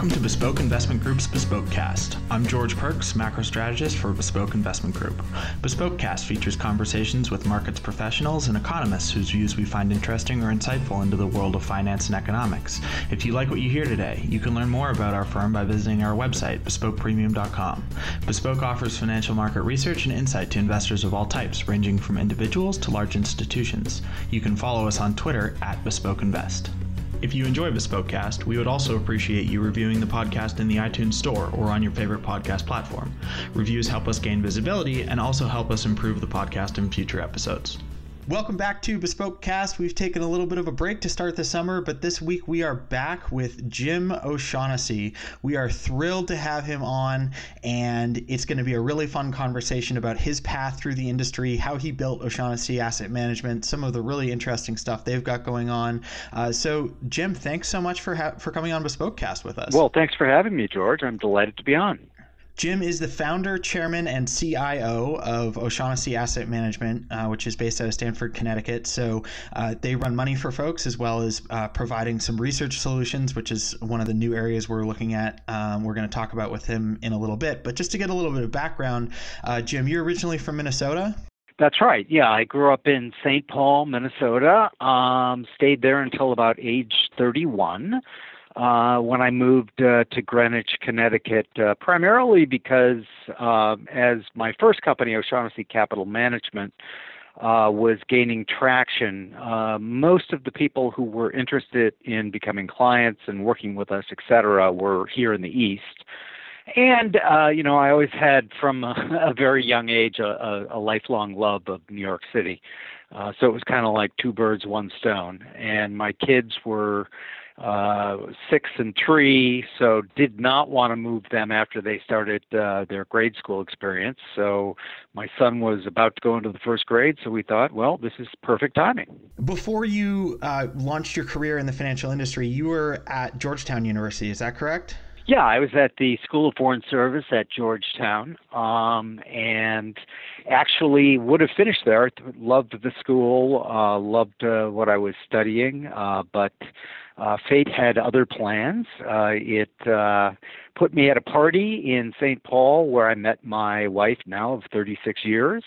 Welcome to Bespoke Investment Group's Bespoke Cast. I'm George Pearkes, macro strategist for Bespoke Investment Group. Bespoke Cast features conversations with markets professionals and economists whose views we find interesting or insightful into the world of finance and economics. If you like what you hear today, you can learn more about our firm by visiting our website, bespokepremium.com. Bespoke offers financial market research and insight to investors of all types, ranging from individuals to large institutions. You can follow us on Twitter at Bespoke Invest. If you enjoy Bespokecast, we would also appreciate you reviewing the podcast in the iTunes Store or on your favorite podcast platform. Reviews help us gain visibility and also help us improve the podcast in future episodes. Welcome back to Bespoke Cast. We've taken a little bit of a break to start the summer, but this week we are back with Jim O'Shaughnessy. We are thrilled to have him on, and it's going to be a really fun conversation about his path through the industry, how he built O'Shaughnessy Asset Management, some of the really interesting stuff they've got going on. Uh, so, Jim, thanks so much for ha- for coming on Bespoke Cast with us. Well, thanks for having me, George. I'm delighted to be on. Jim is the founder, chairman, and CIO of O'Shaughnessy Asset Management, uh, which is based out of Stamford, Connecticut. So uh, they run money for folks as well as uh, providing some research solutions, which is one of the new areas we're looking at. Um, we're going to talk about with him in a little bit. But just to get a little bit of background, uh, Jim, you're originally from Minnesota. That's right. Yeah, I grew up in St. Paul, Minnesota. Um, stayed there until about age 31 uh, when I moved uh, to Greenwich, Connecticut, uh, primarily because uh, as my first company, O'Shaughnessy Capital Management, uh, was gaining traction, uh, most of the people who were interested in becoming clients and working with us, et cetera, were here in the East. And uh, you know, I always had from a, a very young age a, a, a lifelong love of New York City. Uh, so it was kind of like two birds, one stone. And my kids were uh, six and three, so did not want to move them after they started uh, their grade school experience. So my son was about to go into the first grade, so we thought, well, this is perfect timing. Before you uh, launched your career in the financial industry, you were at Georgetown University, is that correct? Yeah, I was at the School of Foreign Service at Georgetown, um, and actually would have finished there. Loved the school, uh, loved uh, what I was studying, uh, but uh, fate had other plans. Uh, it uh, put me at a party in St. Paul where I met my wife now of 36 years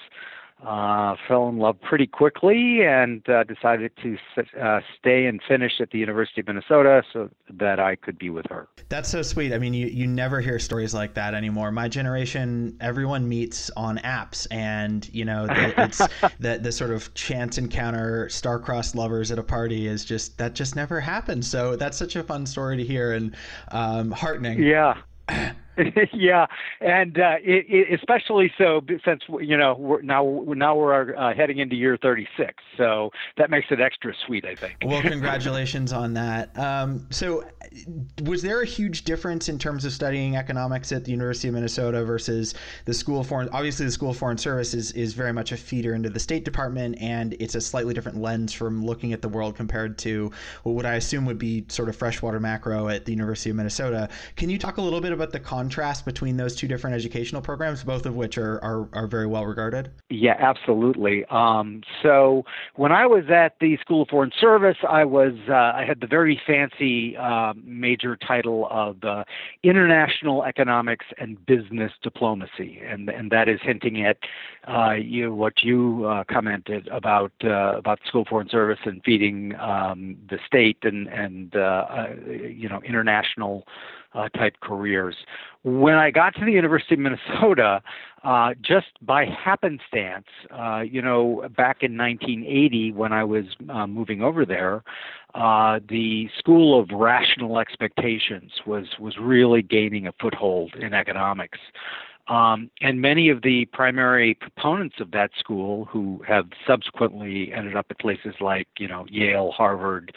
uh, fell in love pretty quickly and uh, decided to uh, stay and finish at the University of Minnesota so that I could be with her. That's so sweet. I mean, you, you never hear stories like that anymore. My generation, everyone meets on apps, and you know, the, it's the the sort of chance encounter, star-crossed lovers at a party is just that just never happens. So that's such a fun story to hear and um, heartening. Yeah. yeah, and uh, it, it, especially so since you know we're now now we're uh, heading into year 36, so that makes it extra sweet, I think. Well, congratulations on that. Um, so, was there a huge difference in terms of studying economics at the University of Minnesota versus the School of Foreign? Obviously, the School of Foreign Service is, is very much a feeder into the State Department, and it's a slightly different lens from looking at the world compared to what I assume would be sort of freshwater macro at the University of Minnesota. Can you talk a little bit about the contrast between those two different educational programs, both of which are, are, are very well regarded? Yeah, absolutely. Um, so when I was at the School of Foreign Service, I was uh, I had the very fancy uh, major title of uh, International Economics and Business Diplomacy, and and that is hinting at uh, you what you uh, commented about uh, about School of Foreign Service and feeding um, the state and and you know international uh, type careers. When I got to the University of Minnesota, uh, just by happenstance, uh, you know, back in 1980 when I was uh, moving over there, uh, the School of Rational Expectations was was really gaining a foothold in economics. Um, and many of the primary proponents of that school, who have subsequently ended up at places like, you know, Yale, Harvard,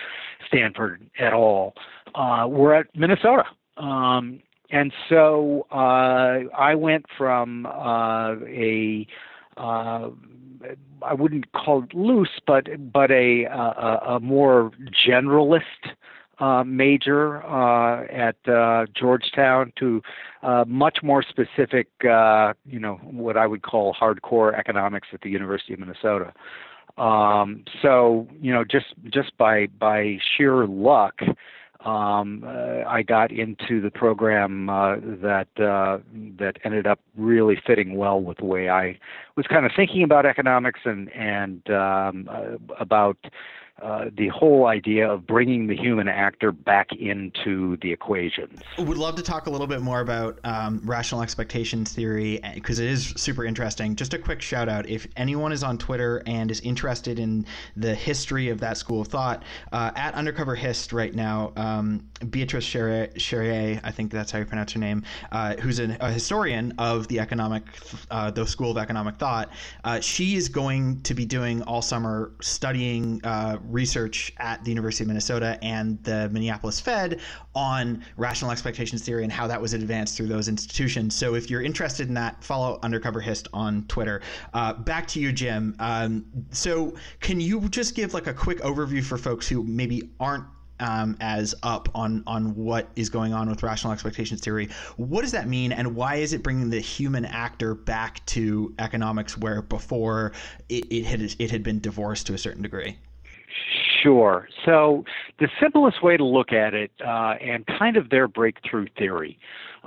Stanford, et al., uh, were at Minnesota. Um, and so uh, I went from uh, a uh, I wouldn't call it loose, but but a a, a more generalist uh, major uh, at uh, Georgetown to uh, much more specific, uh, you know, what I would call hardcore economics at the University of Minnesota. Um, so you know, just just by by sheer luck, um, uh, I got into the program uh, that uh, that ended up really fitting well with the way I was kind of thinking about economics and and um, uh, about uh, the whole idea of bringing the human actor back into the equations. We would love to talk a little bit more about um, rational expectations theory because it is super interesting. Just a quick shout out if anyone is on Twitter and is interested in the history of that school of thought, uh, at Undercover Hist right now, um, Beatrice Cherrier, I think that's how you pronounce her name, uh, who's an, a historian of the economic, uh, the School of Economic Thought. Uh, she is going to be doing all summer studying research at the University of Minnesota and the Minneapolis Fed on rational expectations theory and how that was advanced through those institutions. So if you're interested in that, follow Undercover Hist on Twitter. Uh, back to you, Jim. Um, so can you just give like a quick overview for folks who maybe aren't um, as up on on what is going on with rational expectations theory. What does that mean, and why is it bringing the human actor back to economics where before it, it had it had been divorced to a certain degree? Sure. So the simplest way to look at it, uh, and kind of their breakthrough theory,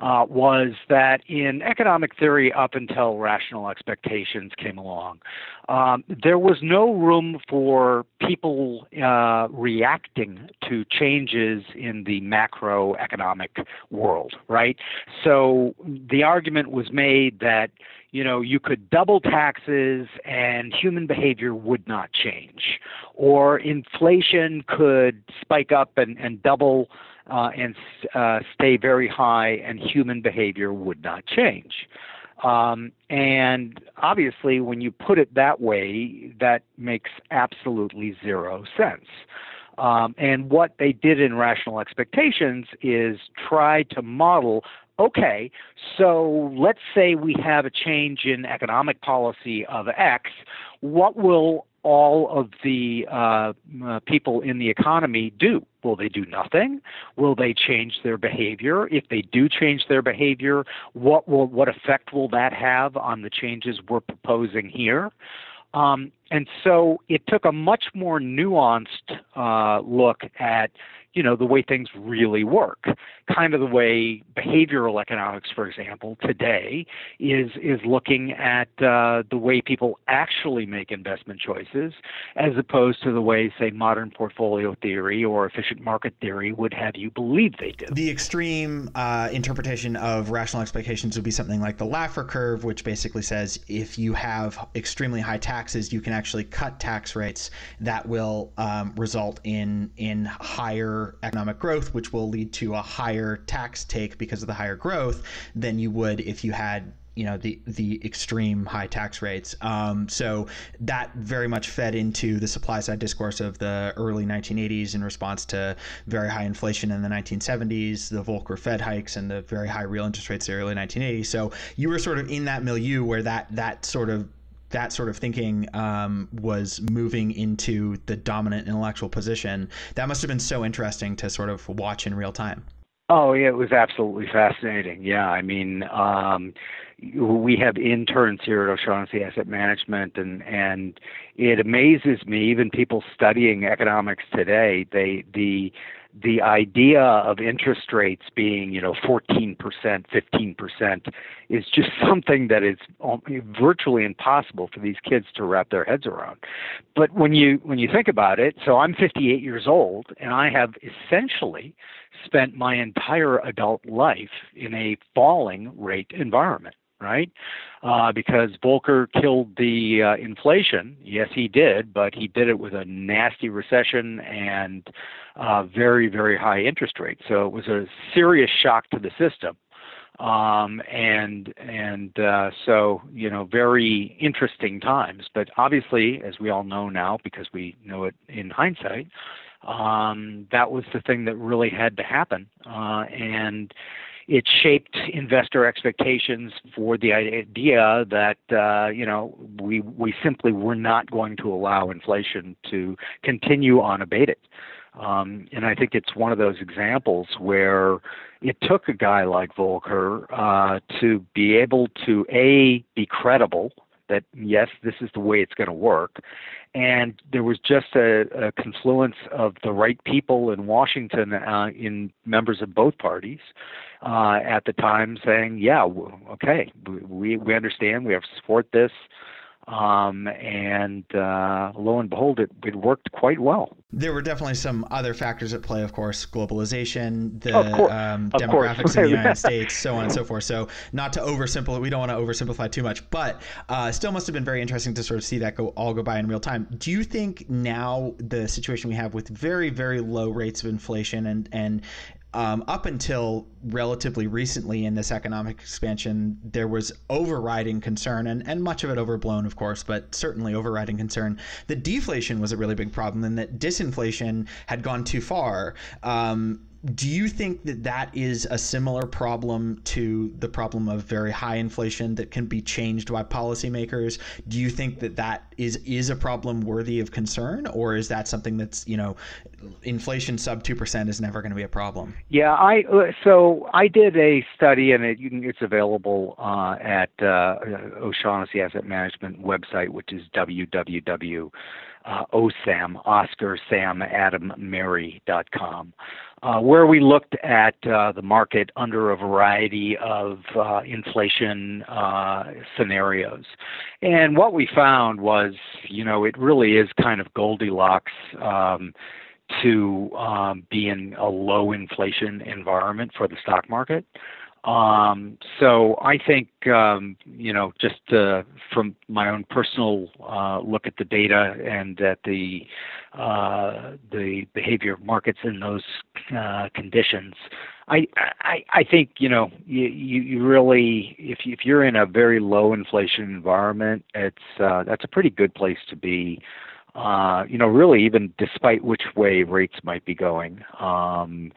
uh, was that in economic theory, up until rational expectations came along, um, there was no room for people uh, reacting to changes in the macroeconomic world, right? So the argument was made that you know, you could double taxes and human behavior would not change. Or inflation could spike up and, and double uh, and uh, stay very high, and human behavior would not change. Um, and obviously, when you put it that way, that makes absolutely zero sense. Um, and what they did in Rational Expectations is try to model okay, so let's say we have a change in economic policy of X. What will all of the uh, uh, people in the economy do? Will they do nothing? Will they change their behavior? If they do change their behavior, what will what effect will that have on the changes we're proposing here? Um, and so it took a much more nuanced uh, look at you know the way things really work. Kind of the way behavioral economics for example today is is looking at uh, the way people actually make investment choices as opposed to the way say modern portfolio theory or efficient market theory would have you believe they do. The extreme uh, interpretation of rational expectations would be something like the laffer curve which basically says if you have extremely high taxes you can actually cut tax rates that will um, result in in higher economic growth, which will lead to a higher tax take because of the higher growth than you would if you had you know the the extreme high tax rates. Um, so that very much fed into the supply side discourse of the early 1980s in response to very high inflation in the 1970s, the Volcker Fed hikes, and the very high real interest rates in the early 1980s. So you were sort of in that milieu where that that sort of that sort of thinking um, was moving into the dominant intellectual position. That must have been so interesting to sort of watch in real time. Oh, yeah, it was absolutely fascinating. Yeah, I mean, um, we have interns here at O'Shaughnessy Asset Management, and and it amazes me. Even people studying economics today, they the the idea of interest rates being, you know, 14%, 15% is just something that is virtually impossible for these kids to wrap their heads around. But when you when you think about it, so I'm 58 years old and I have essentially spent my entire adult life in a falling rate environment right? Uh, because Volcker killed the uh, inflation. Yes, he did, but he did it with a nasty recession and uh, very, very high interest rates. So it was a serious shock to the system. Um, and and uh, so you know very interesting times, but obviously, as we all know now, because we know it in hindsight, um, that was the thing that really had to happen. Uh, and it shaped investor expectations for the idea that uh, you know we we simply were not going to allow inflation to continue unabated. Um, and I think it's one of those examples where it took a guy like Volcker uh, to be able to a be credible that yes, this is the way it's going to work. And there was just a, a confluence of the right people in Washington, uh, in members of both parties, uh, at the time, saying, "Yeah, okay, we we understand, we have to support this." Um, and uh, lo and behold, it, it worked quite well. There were definitely some other factors at play, of course, globalization, the um, demographics in the United States, so on and so forth. So, not to oversimplify, we don't want to oversimplify too much, but uh, still must have been very interesting to sort of see that go all go by in real time. Do you think now the situation we have with very, very low rates of inflation and and um, up until relatively recently in this economic expansion, there was overriding concern, and, and much of it overblown, of course, but certainly overriding concern that deflation was a really big problem and that disinflation had gone too far. Um, do you think that that is a similar problem to the problem of very high inflation that can be changed by policymakers? Do you think that that is is a problem worthy of concern, or is that something that's you know, inflation sub two percent is never going to be a problem? Yeah, I so I did a study, and it, it's available uh, at uh, O'Shaughnessy Asset Management website, which is www uh, OSAM, Oscar Sam Adam Mary.com, uh, where we looked at uh, the market under a variety of uh, inflation uh, scenarios. And what we found was, you know, it really is kind of Goldilocks. Um, to um, be in a low inflation environment for the stock market. Um, so I think um, you know just uh, from my own personal uh, look at the data and at the uh, the behavior of markets in those uh, conditions, I, I I think you know you you really if you, if you're in a very low inflation environment, it's uh, that's a pretty good place to be. Uh, you know, really, even despite which way rates might be going. Um,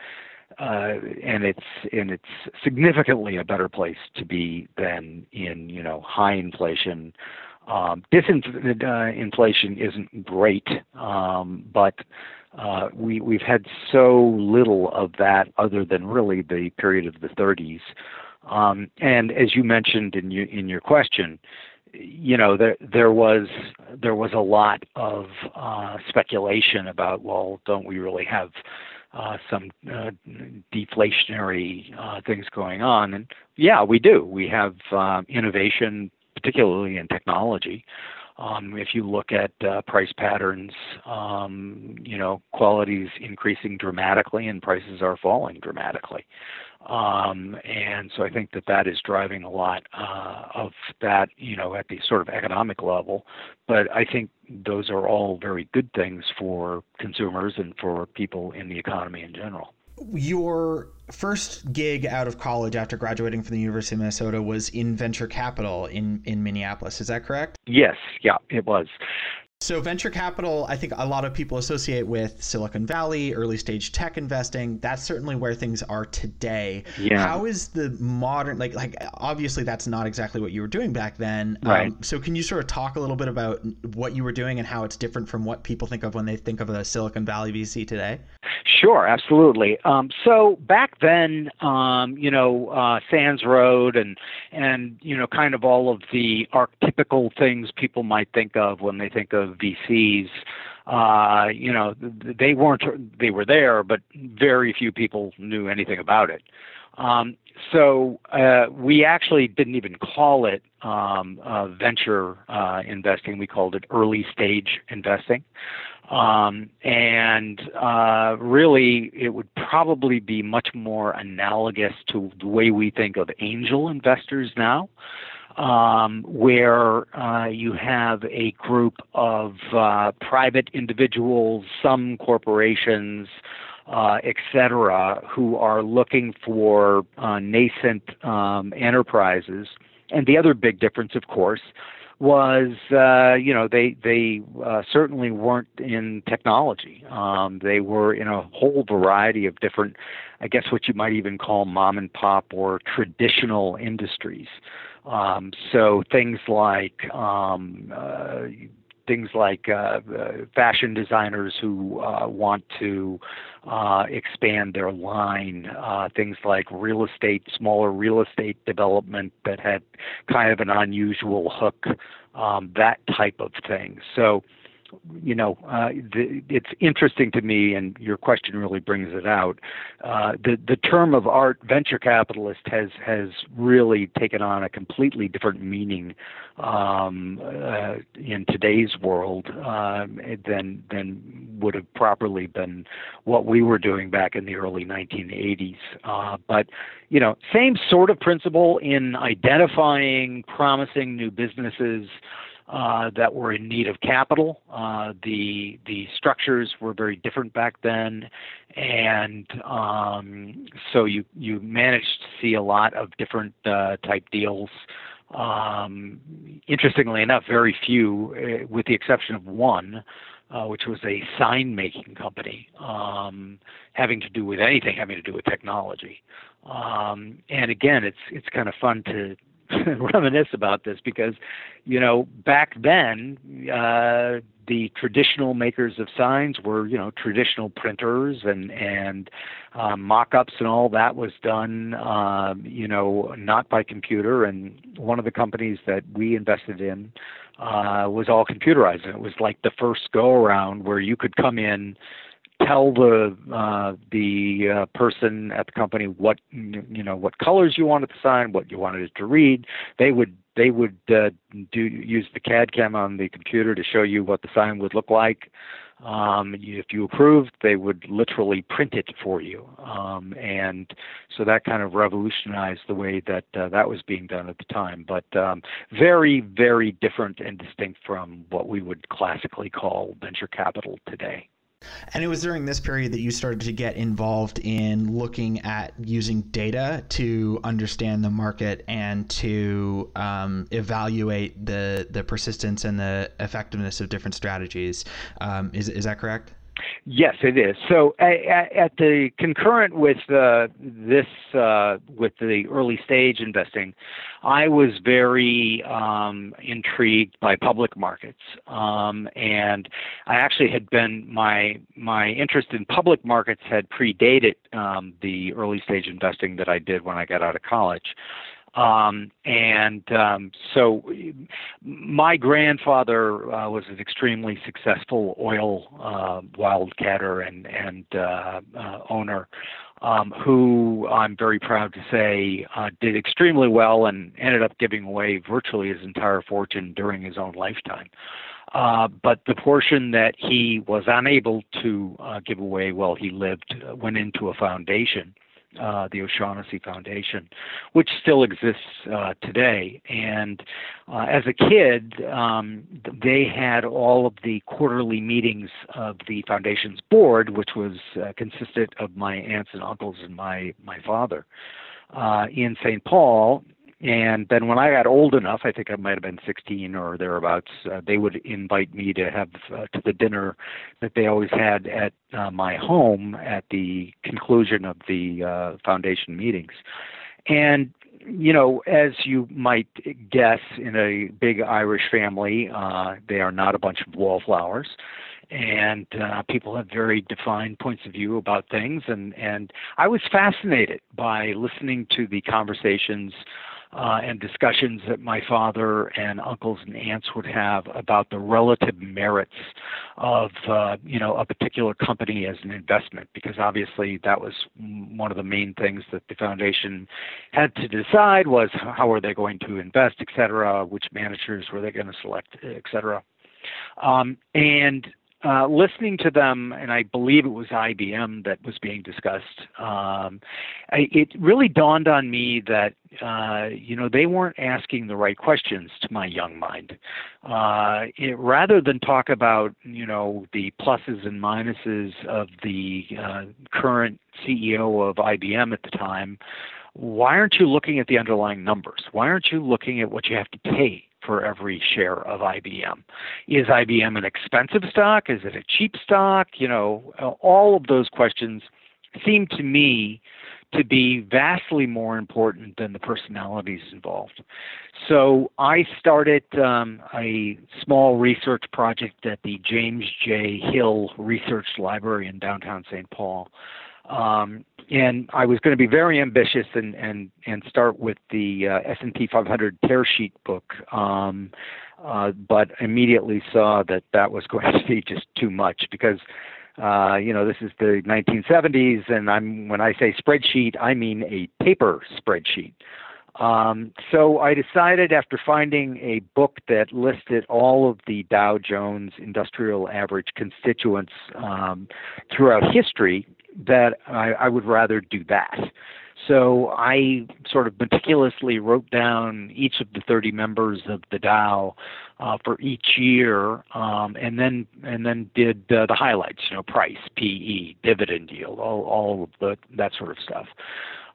uh, and it's and it's significantly a better place to be than in you know high inflation. Um, uh, isn't great, um, but uh, we we've had so little of that other than really the period of the 30s. Um, and as you mentioned in you, in your question, you know there there was there was a lot of uh, speculation about well don't we really have uh, some uh, deflationary uh, things going on. And yeah, we do. We have um, innovation, particularly in technology. Um, if you look at uh, price patterns, um, you know, quality is increasing dramatically and prices are falling dramatically. Um, and so I think that that is driving a lot uh, of that, you know, at the sort of economic level. But I think those are all very good things for consumers and for people in the economy in general. Your first gig out of college after graduating from the University of Minnesota was in venture capital in, in Minneapolis. Is that correct? Yes, yeah, it was. So, venture capital, I think a lot of people associate with Silicon Valley, early stage tech investing. That's certainly where things are today. Yeah. How is the modern, like, like obviously that's not exactly what you were doing back then. Right. Um, so, can you sort of talk a little bit about what you were doing and how it's different from what people think of when they think of a Silicon Valley VC today? Sure, absolutely. Um, so back then, um, you know, uh, Sands Road and and you know, kind of all of the archetypical things people might think of when they think of VCs. Uh, you know, they weren't they were there, but very few people knew anything about it. Um, so uh, we actually didn't even call it um, uh, venture uh, investing. We called it early stage investing. Um, and uh, really, it would probably be much more analogous to the way we think of angel investors now, um, where uh, you have a group of uh, private individuals, some corporations, uh, et cetera, who are looking for uh, nascent um, enterprises. And the other big difference, of course, was uh, you know they they uh, certainly weren't in technology. Um, they were in a whole variety of different, I guess what you might even call mom and pop or traditional industries. Um, so things like um, uh, things like uh, uh, fashion designers who uh, want to uh, expand their line, uh, things like real estate, smaller real estate development that had kind of an unusual hook, um, that type of thing. So you know, uh, the, it's interesting to me, and your question really brings it out. Uh, the the term of art venture capitalist has has really taken on a completely different meaning um, uh, in today's world um, than than would have properly been what we were doing back in the early 1980s. Uh, but you know, same sort of principle in identifying promising new businesses. Uh, that were in need of capital. Uh, the the structures were very different back then, and um, so you you managed to see a lot of different uh, type deals. Um, interestingly enough, very few, uh, with the exception of one, uh, which was a sign making company um, having to do with anything having to do with technology. Um, and again, it's it's kind of fun to reminisce about this because, you know, back then, uh, the traditional makers of signs were, you know, traditional printers and and uh, mock-ups and all that was done, uh, you know, not by computer. And one of the companies that we invested in uh, was all computerized, and it was like the first go-around where you could come in tell the uh, the uh, person at the company what you know what colors you wanted the sign, what you wanted it to read. They would they would uh, do use the CAD CAM on the computer to show you what the sign would look like. Um, if you approved, they would literally print it for you, um, and so that kind of revolutionized the way that uh, that was being done at the time. But um, very, very different and distinct from what we would classically call venture capital today. And it was during this period that you started to get involved in looking at using data to understand the market and to um, evaluate the the persistence and the effectiveness of different strategies. Um, is is that correct? Yes, it is. So at, at the concurrent with uh, this, uh, with the early stage investing, I was very um, intrigued by public markets, um, and I actually had been my my interest in public markets had predated um, the early stage investing that I did when I got out of college. Um, and um, so my grandfather uh, was an extremely successful oil uh, wildcatter and, and uh, uh, owner. Um, who I'm very proud to say uh, did extremely well and ended up giving away virtually his entire fortune during his own lifetime. Uh, but the portion that he was unable to uh, give away while he lived went into a foundation uh, the O'Shaughnessy Foundation, which still exists uh, today. And uh, as a kid, um, they had all of the quarterly meetings of the foundation's board, which was uh, consisted of my aunts and uncles and my my father. Uh, in St. Paul, and then when I got old enough, I think I might have been 16 or thereabouts, uh, they would invite me to have uh, to the dinner that they always had at uh, my home at the conclusion of the uh, foundation meetings. And you know, as you might guess, in a big Irish family, uh, they are not a bunch of wallflowers and uh, people have very defined points of view about things and and I was fascinated by listening to the conversations uh, and discussions that my father and uncles and aunts would have about the relative merits of uh, you know a particular company as an investment because obviously that was one of the main things that the foundation had to decide was how are they going to invest et cetera which managers were they going to select et cetera. Um, and uh, listening to them, and I believe it was IBM that was being discussed, um, I, it really dawned on me that uh, you know they weren't asking the right questions to my young mind. Uh, it, rather than talk about you know the pluses and minuses of the uh, current CEO of IBM at the time, why aren't you looking at the underlying numbers? Why aren't you looking at what you have to pay for every share of IBM. Is IBM an expensive stock? Is it a cheap stock? You know, all of those questions seem to me to be vastly more important than the personalities involved. So I started um, a small research project at the James J. Hill Research Library in downtown St. Paul. Um, and I was going to be very ambitious and and and start with the uh, S&P 500 tear sheet book, um, uh, but immediately saw that that was going to be just too much because uh, you know, this is the 1970s, and I'm when I say spreadsheet, I mean a paper spreadsheet. Um, so I decided after finding a book that listed all of the Dow Jones Industrial Average constituents um, throughout history that I, I would rather do that. So I sort of meticulously wrote down each of the 30 members of the Dow uh, for each year, um, and then and then did uh, the highlights. You know, price, PE, dividend yield, all all of the that sort of stuff.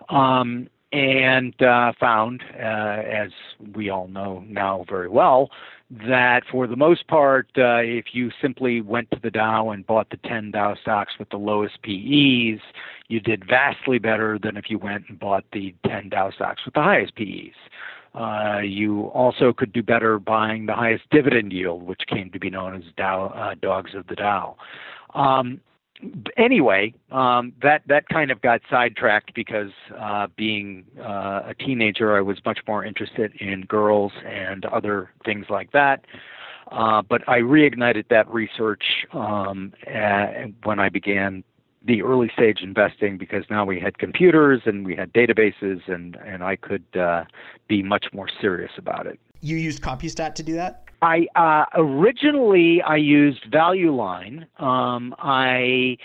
Um, and uh, found, uh, as we all know now very well, that for the most part, uh, if you simply went to the Dow and bought the 10 Dow stocks with the lowest PEs, you did vastly better than if you went and bought the 10 Dow stocks with the highest PEs. Uh, you also could do better buying the highest dividend yield, which came to be known as Dow uh, dogs of the Dow. Um, anyway, um, that that kind of got sidetracked because uh, being uh, a teenager, I was much more interested in girls and other things like that. Uh, but I reignited that research um, when I began the early stage investing because now we had computers and we had databases and and I could uh, be much more serious about it. You used CompuStat to do that? I uh, originally I used Value Line. Um, I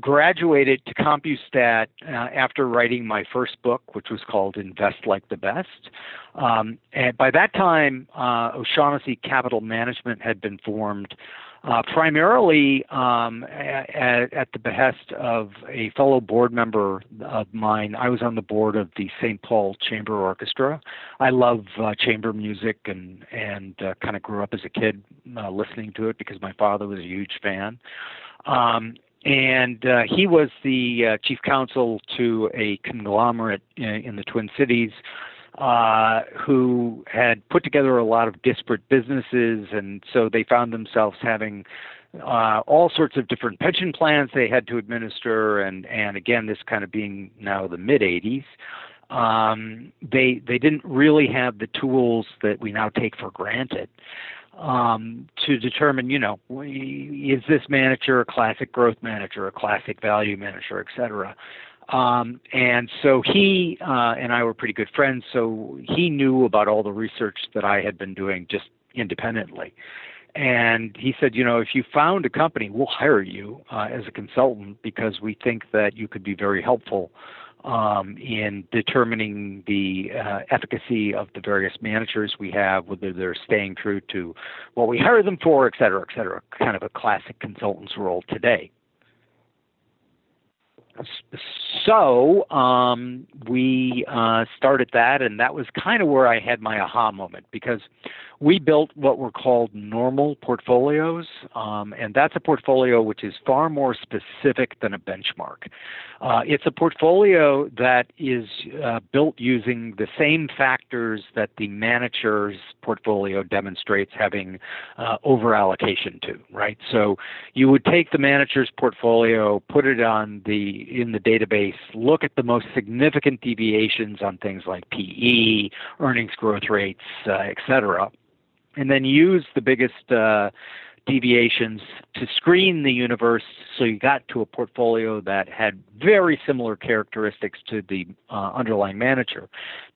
graduated to CompuStat uh, after writing my first book, which was called Invest Like the Best. Um, and by that time, uh, O'Shaughnessy Capital Management had been formed uh, primarily um, at, at, the behest of a fellow board member of mine. I was on the board of the St. Paul Chamber Orchestra. I love uh, chamber music and and uh, kind of grew up as a kid uh, listening to it because my father was a huge fan. Um, and uh, he was the uh, chief counsel to a conglomerate in, in the Twin Cities uh, who had put together a lot of disparate businesses, and so they found themselves having uh, all sorts of different pension plans they had to administer, and and again, this kind of being now the mid '80s. Um, they they didn't really have the tools that we now take for granted um, to determine, you know, is this manager a classic growth manager, a classic value manager, et cetera. Um, and so he uh, and I were pretty good friends. So he knew about all the research that I had been doing just independently. And he said, you know, if you found a company, we'll hire you uh, as a consultant because we think that you could be very helpful um, in determining the uh, efficacy of the various managers we have, whether they're staying true to what we hire them for, et cetera, et cetera. Kind of a classic consultant's role today so um, we uh, started that, and that was kind of where I had my aha moment because we built what were called normal portfolios, um, and that's a portfolio which is far more specific than a benchmark. Uh, it's a portfolio that is uh, built using the same factors that the manager's portfolio demonstrates having uh, over allocation to, right? So you would take the manager's portfolio, put it on the in the database, look at the most significant deviations on things like PE, earnings growth rates, uh, et cetera and then use the biggest uh, deviations to screen the universe so you got to a portfolio that had very similar characteristics to the uh, underlying manager.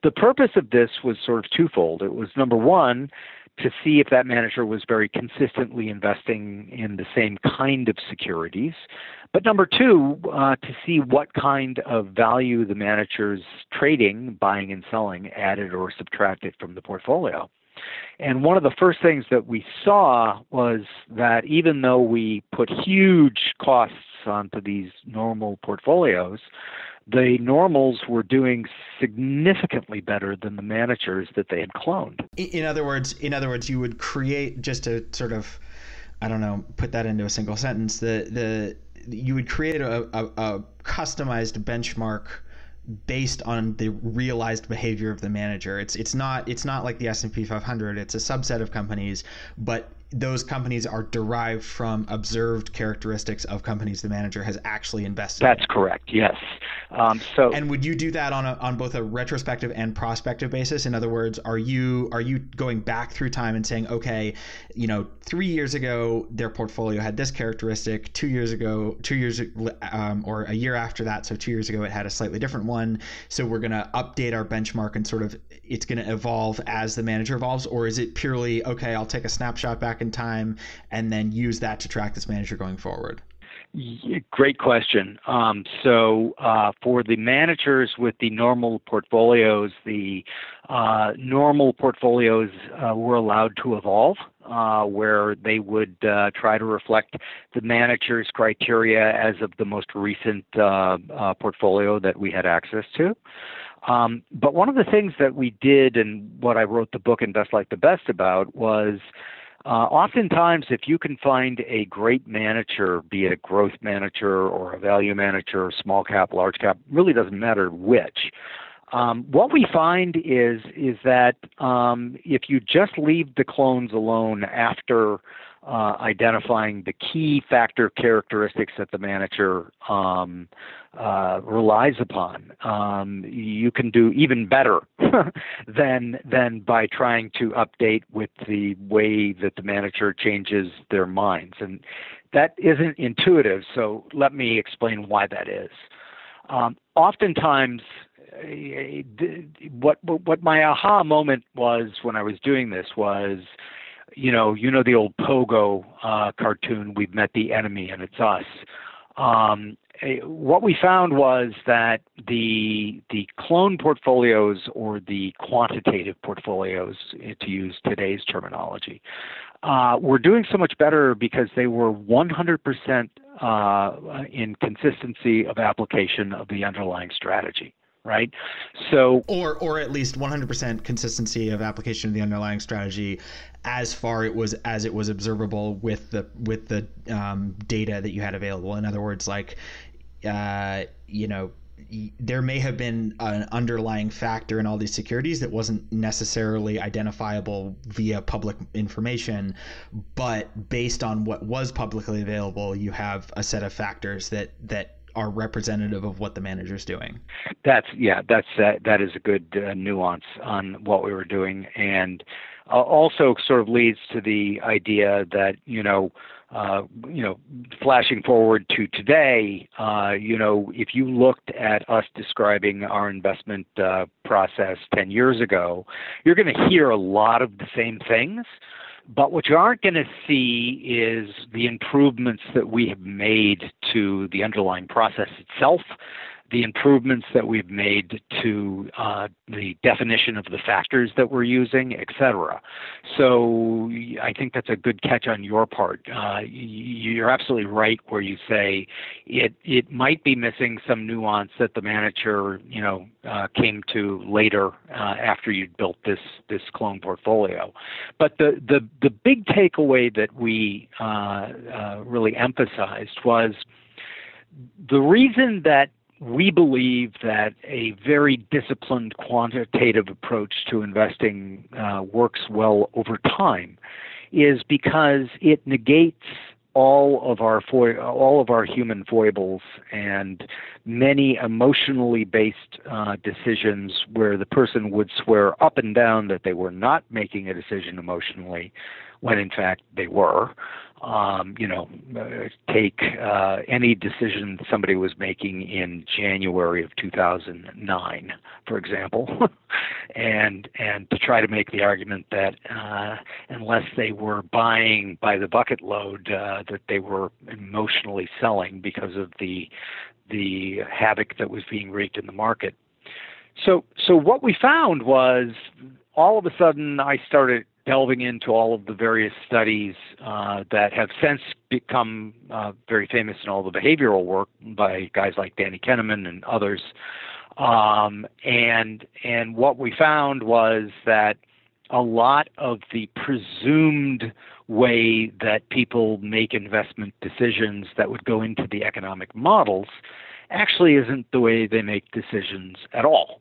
The purpose of this was sort of twofold. It was number one, to see if that manager was very consistently investing in the same kind of securities. But number two, uh, to see what kind of value the manager's trading, buying and selling, added or subtracted from the portfolio. And one of the first things that we saw was that even though we put huge costs onto these normal portfolios, the normals were doing significantly better than the managers that they had cloned. In other words, in other words, you would create just to sort of, I don't know, put that into a single sentence. The the you would create a, a, a customized benchmark based on the realized behavior of the manager. It's it's not it's not like the S&P 500. It's a subset of companies, but those companies are derived from observed characteristics of companies the manager has actually invested. That's in. correct. Yes. Um, so. And would you do that on a, on both a retrospective and prospective basis? In other words, are you are you going back through time and saying, okay, you know, three years ago their portfolio had this characteristic, two years ago, two years um, or a year after that, so two years ago it had a slightly different one. So we're going to update our benchmark and sort of it's going to evolve as the manager evolves, or is it purely okay? I'll take a snapshot back in time and then use that to track this manager going forward? Great question. Um, so, uh, for the managers with the normal portfolios, the uh, normal portfolios uh, were allowed to evolve, uh, where they would uh, try to reflect the manager's criteria as of the most recent uh, portfolio that we had access to. Um, but one of the things that we did, and what I wrote the book Invest Like the Best about, was uh, oftentimes, if you can find a great manager, be it a growth manager or a value manager, small cap, large cap, really doesn't matter which. Um, what we find is is that um, if you just leave the clones alone after uh, identifying the key factor characteristics that the manager um, uh, relies upon. Um, you can do even better than than by trying to update with the way that the manager changes their minds, and that isn't intuitive. So let me explain why that is. Um, oftentimes, uh, what what my aha moment was when I was doing this was you know, you know the old Pogo uh, cartoon. We've met the enemy, and it's us. Um, eh, what we found was that the the clone portfolios or the quantitative portfolios, eh, to use today's terminology, uh, were doing so much better because they were 100% uh, in consistency of application of the underlying strategy right? So or or at least 100% consistency of application of the underlying strategy as far it was as it was observable with the with the um, data that you had available. In other words, like uh, you know there may have been an underlying factor in all these securities that wasn't necessarily identifiable via public information, but based on what was publicly available, you have a set of factors that that are representative of what the manager's doing. That's yeah, that's that that is a good uh, nuance on what we were doing, and uh, also sort of leads to the idea that you know. Uh, you know, flashing forward to today, uh, you know, if you looked at us describing our investment uh, process 10 years ago, you're going to hear a lot of the same things. But what you aren't going to see is the improvements that we have made to the underlying process itself the improvements that we've made to uh, the definition of the factors that we're using, et cetera. So I think that's a good catch on your part. Uh, you're absolutely right where you say it it might be missing some nuance that the manager you know uh, came to later uh, after you'd built this this clone portfolio. But the the the big takeaway that we uh, uh, really emphasized was the reason that we believe that a very disciplined quantitative approach to investing uh, works well over time is because it negates all of our fo- all of our human foibles and many emotionally based uh, decisions where the person would swear up and down that they were not making a decision emotionally when in fact they were um, you know, take uh, any decision somebody was making in January of 2009, for example, and and to try to make the argument that uh, unless they were buying by the bucket load, uh, that they were emotionally selling because of the the havoc that was being wreaked in the market. So so what we found was all of a sudden I started delving into all of the various studies uh, that have since become uh, very famous in all the behavioral work by guys like Danny Kahneman and others. Um, and and what we found was that a lot of the presumed way that people make investment decisions that would go into the economic models actually isn't the way they make decisions at all.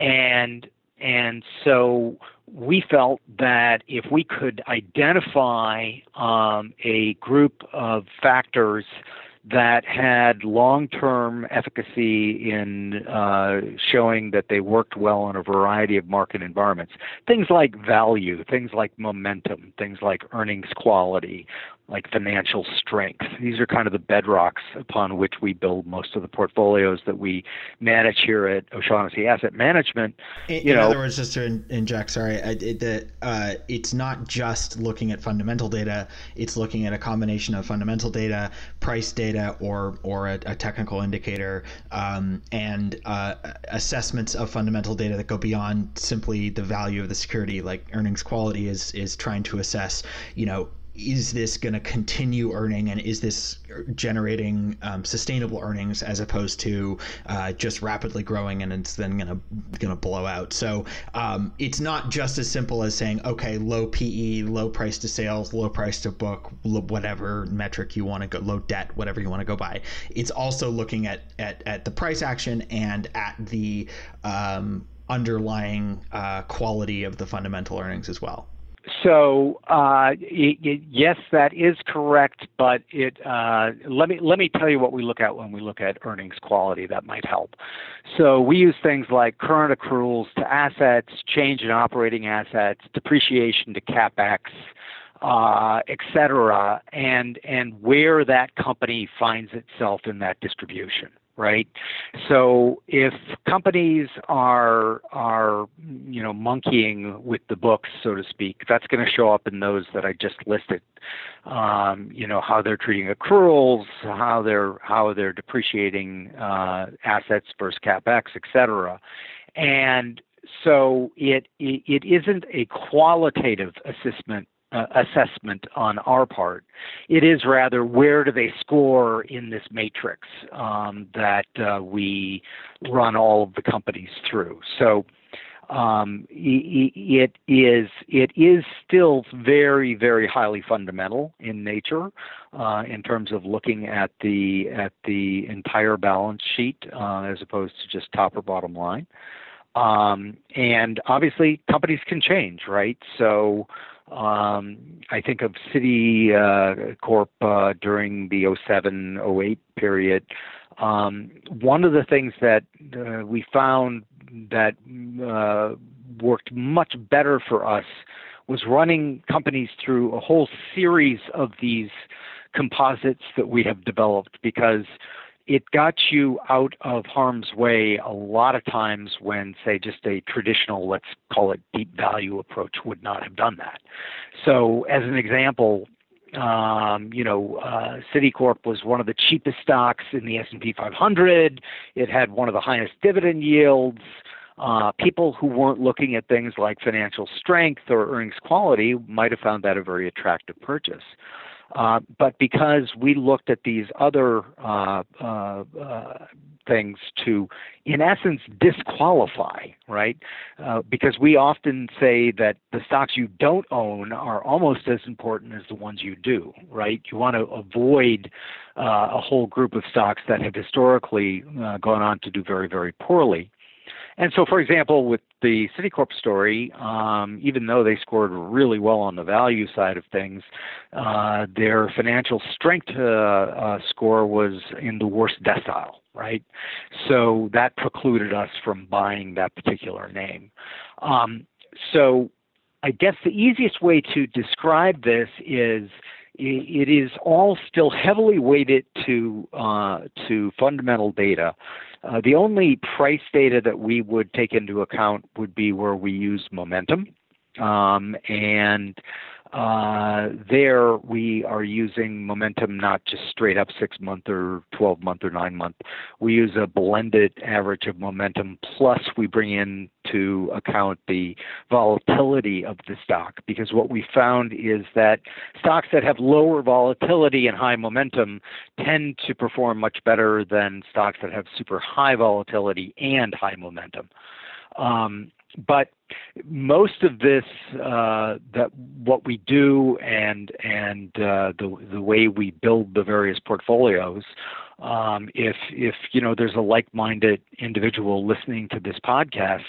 And and so we felt that if we could identify um, a group of factors that had long-term efficacy in uh, showing that they worked well in a variety of market environments. Things like value, things like momentum, things like earnings quality, like financial strength. These are kind of the bedrocks upon which we build most of the portfolios that we manage here at O'Shaughnessy Asset Management. In, in other words, just to inject, sorry, it, that uh, it's not just looking at fundamental data; it's looking at a combination of fundamental data, price data, or or a, a technical indicator, um, and uh, assessments of fundamental data that go beyond simply the value of the security. Like earnings quality is is trying to assess, you know is this going to continue earning and is this generating um, sustainable earnings as opposed to uh, just rapidly growing and it's then going to going to blow out? So um, it's not just as simple as saying okay low pe low price to sales low price to book whatever metric you want to go low debt whatever you want to go by it's also looking at at, at the price action and at the um, underlying uh, quality of the fundamental earnings as well so uh, it, it, yes, that is correct. But it uh, let me let me tell you what we look at when we look at earnings quality. That might help. So we use things like current accruals to assets, change in operating assets, depreciation to capex. Uh, et cetera, and and where that company finds itself in that distribution right? So if companies are are you know monkeying with the books, so to speak, that's going to show up in those that I just listed. Um, you know how they're treating accruals, how they're how they're depreciating uh, assets versus capex, et cetera, and so it, it, it isn't a qualitative assessment uh, assessment on our part. It is rather where do they score in this matrix um, that uh, we run all of the companies through. So um, it is it is still very very highly fundamental in nature uh, in terms of looking at the at the entire balance sheet uh, as opposed to just top or bottom line. Um, and obviously companies can change, right? So um, I think of City uh, Corp uh, during the 07 08 period. Um, one of the things that uh, we found that uh, worked much better for us was running companies through a whole series of these composites that we have developed because it got you out of harm's way a lot of times when, say, just a traditional, let's call it deep value approach would not have done that. So, as an example, um, you know, uh, Citicorp was one of the cheapest stocks in the S&P 500. It had one of the highest dividend yields. Uh, people who weren't looking at things like financial strength or earnings quality might have found that a very attractive purchase. Uh, but because we looked at these other uh, uh, uh, things to, in essence, disqualify, right? Uh, because we often say that the stocks you don't own are almost as important as the ones you do, right? You want to avoid a whole group of stocks that have historically gone on to do very, very poorly. And so, for example, with the Citicorp story, um, even though they scored really well on the value side of things, uh, their financial strength uh, uh, score was in the worst decile, right? So that precluded us from buying that particular name. Um, so I guess the easiest way to describe this is it is all still heavily weighted to uh, to fundamental data. Uh, the only price data that we would take into account would be where we use momentum, um, and uh, there we are using momentum not just straight up six month or 12 month or nine month. We use a blended average of momentum plus we bring in to account the volatility of the stock because what we found is that stocks that have lower volatility and high momentum tend to perform much better than stocks that have super high volatility and high momentum. Um, but most of this, uh, that what we do and and uh, the the way we build the various portfolios, um, if if you know there's a like-minded individual listening to this podcast,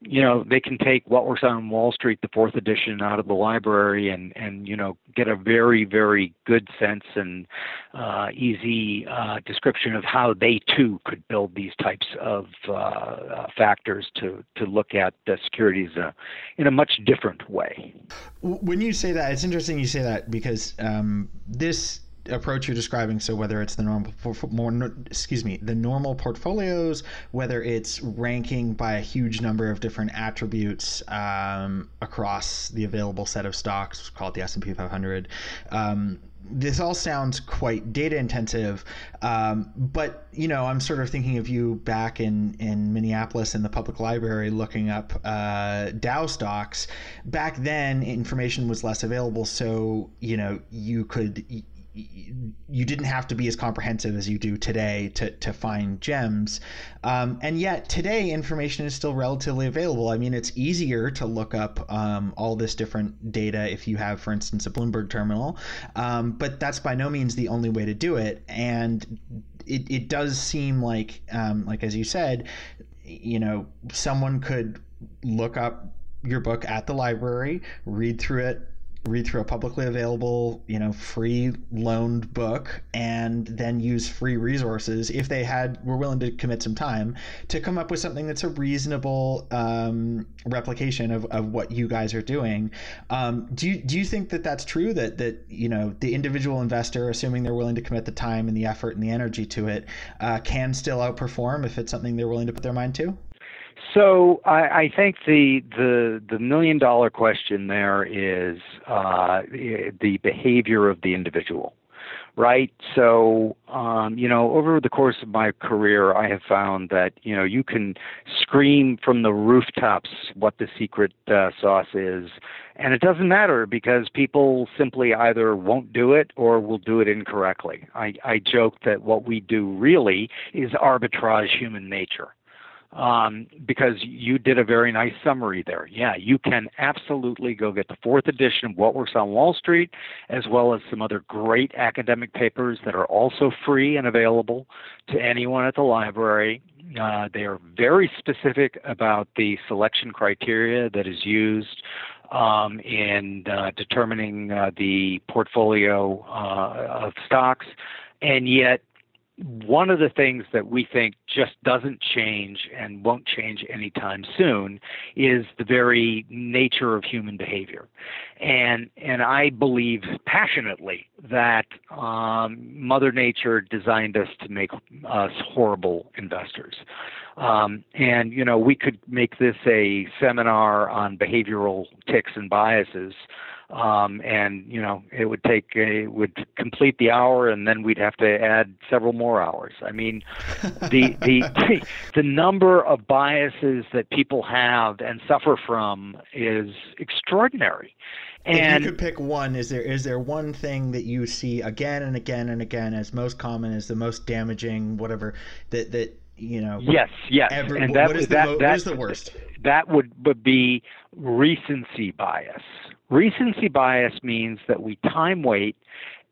you know they can take what works on Wall Street, the fourth edition, out of the library and and you know get a very very good sense and uh, easy uh, description of how they too could build these types of uh, uh factors to to look at the securities uh, in a much different way. When you say that, it's interesting you say that because um, this approach you're describing so whether it's the normal more excuse me the normal portfolios whether it's ranking by a huge number of different attributes um, across the available set of stocks called the S&P 500 um, this all sounds quite data intensive, um, but you know, I'm sort of thinking of you back in in Minneapolis in the public library looking up uh, Dow stocks. Back then, information was less available, so you know, you could you didn't have to be as comprehensive as you do today to, to find gems. Um, and yet today information is still relatively available. I mean, it's easier to look up um, all this different data if you have, for instance, a Bloomberg terminal. Um, but that's by no means the only way to do it. And it, it does seem like, um, like as you said, you know, someone could look up your book at the library, read through it read through a publicly available, you know, free loaned book and then use free resources if they had were willing to commit some time to come up with something that's a reasonable um, replication of, of what you guys are doing. Um, do you do you think that that's true that that you know the individual investor, assuming they're willing to commit the time and the effort and the energy to it, uh, can still outperform if it's something they're willing to put their mind to? So I, I think the the the million dollar question there is uh, the behavior of the individual, right? So um, you know, over the course of my career, I have found that you know you can scream from the rooftops what the secret uh, sauce is, and it doesn't matter because people simply either won't do it or will do it incorrectly. I, I joke that what we do really is arbitrage human nature um, because you did a very nice summary there. Yeah, you can absolutely go get the fourth edition of What Works on Wall Street, as well as some other great academic papers that are also free and available to anyone at the library. Uh, they are very specific about the selection criteria that is used um, in uh, determining uh, the portfolio uh, of stocks, and yet one of the things that we think just doesn't change and won't change anytime soon is the very nature of human behavior. And, and I believe passionately that um, Mother Nature designed us to make us horrible investors. Um, and, you know, we could make this a seminar on behavioral tics and biases um, and you know it would take a, would complete the hour, and then we'd have to add several more hours. I mean, the the the number of biases that people have and suffer from is extraordinary. And if you could pick one, is there is there one thing that you see again and again and again as most common, as the most damaging, whatever that that you know? Yes, yes. Ever, and that, what is the, that, mo- that, what is the worst? That would, would be recency bias. Recency bias means that we time weight